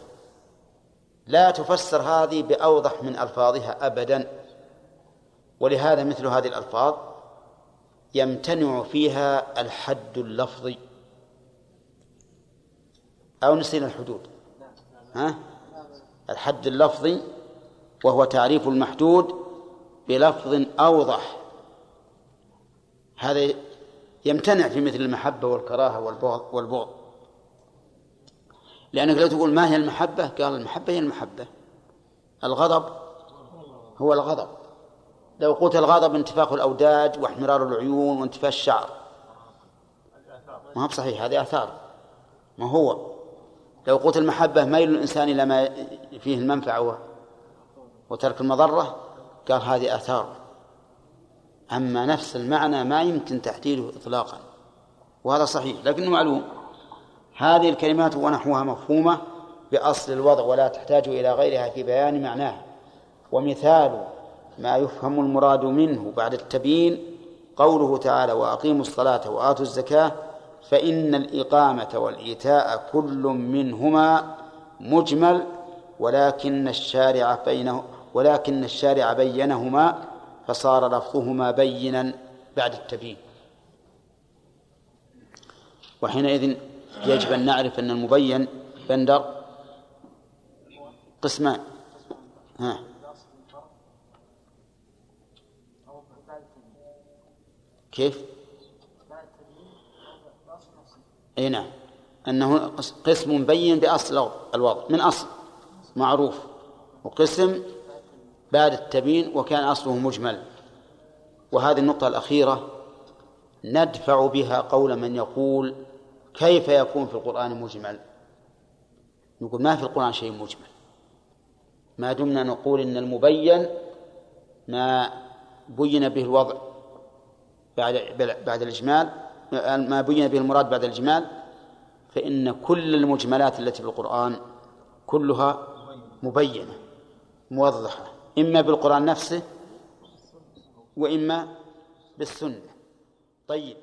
لا تفسر هذه بأوضح من ألفاظها أبدا. ولهذا مثل هذه الألفاظ يمتنع فيها الحد اللفظي. أو نسينا الحدود. ها؟ الحد اللفظي وهو تعريف المحدود بلفظ أوضح. هذا يمتنع في مثل المحبة والكراهة والبغض والبغض. لأنك لو تقول ما هي المحبة؟ قال المحبة هي المحبة. الغضب هو الغضب. لو قلت الغضب انتفاخ الأوداج واحمرار العيون وانتفاخ الشعر. ما هو بصحيح هذه آثار. ما هو؟ لو قلت المحبة ميل الإنسان إلى ما فيه المنفعة وترك المضرة قال هذه آثار. أما نفس المعنى ما يمكن تحديده إطلاقا. وهذا صحيح لكنه معلوم. هذه الكلمات ونحوها مفهومة بأصل الوضع ولا تحتاج إلى غيرها في بيان معناها. ومثال ما يفهم المراد منه بعد التبيين قوله تعالى وأقيموا الصلاة وآتوا الزكاة فإن الإقامة والإيتاء كل منهما مجمل ولكن الشارع بينه ولكن الشارع بينهما فصار لفظهما بينا بعد التبيين. وحينئذ يجب أن نعرف أن المبين بندر قسمان. ها. كيف؟ إي نعم. أنه قسم مبين بأصل الوضع من أصل معروف وقسم بعد التبيين وكان أصله مجمل. وهذه النقطة الأخيرة ندفع بها قول من يقول كيف يكون في القرآن مجمل؟ نقول ما في القرآن شيء مجمل. ما دمنا نقول إن المبين ما بين به الوضع. بعد بعد الإجمال ما بين به المراد بعد الإجمال فإن كل المجملات التي في القرآن كلها مبينة موضحة إما بالقرآن نفسه وإما بالسنة. طيب.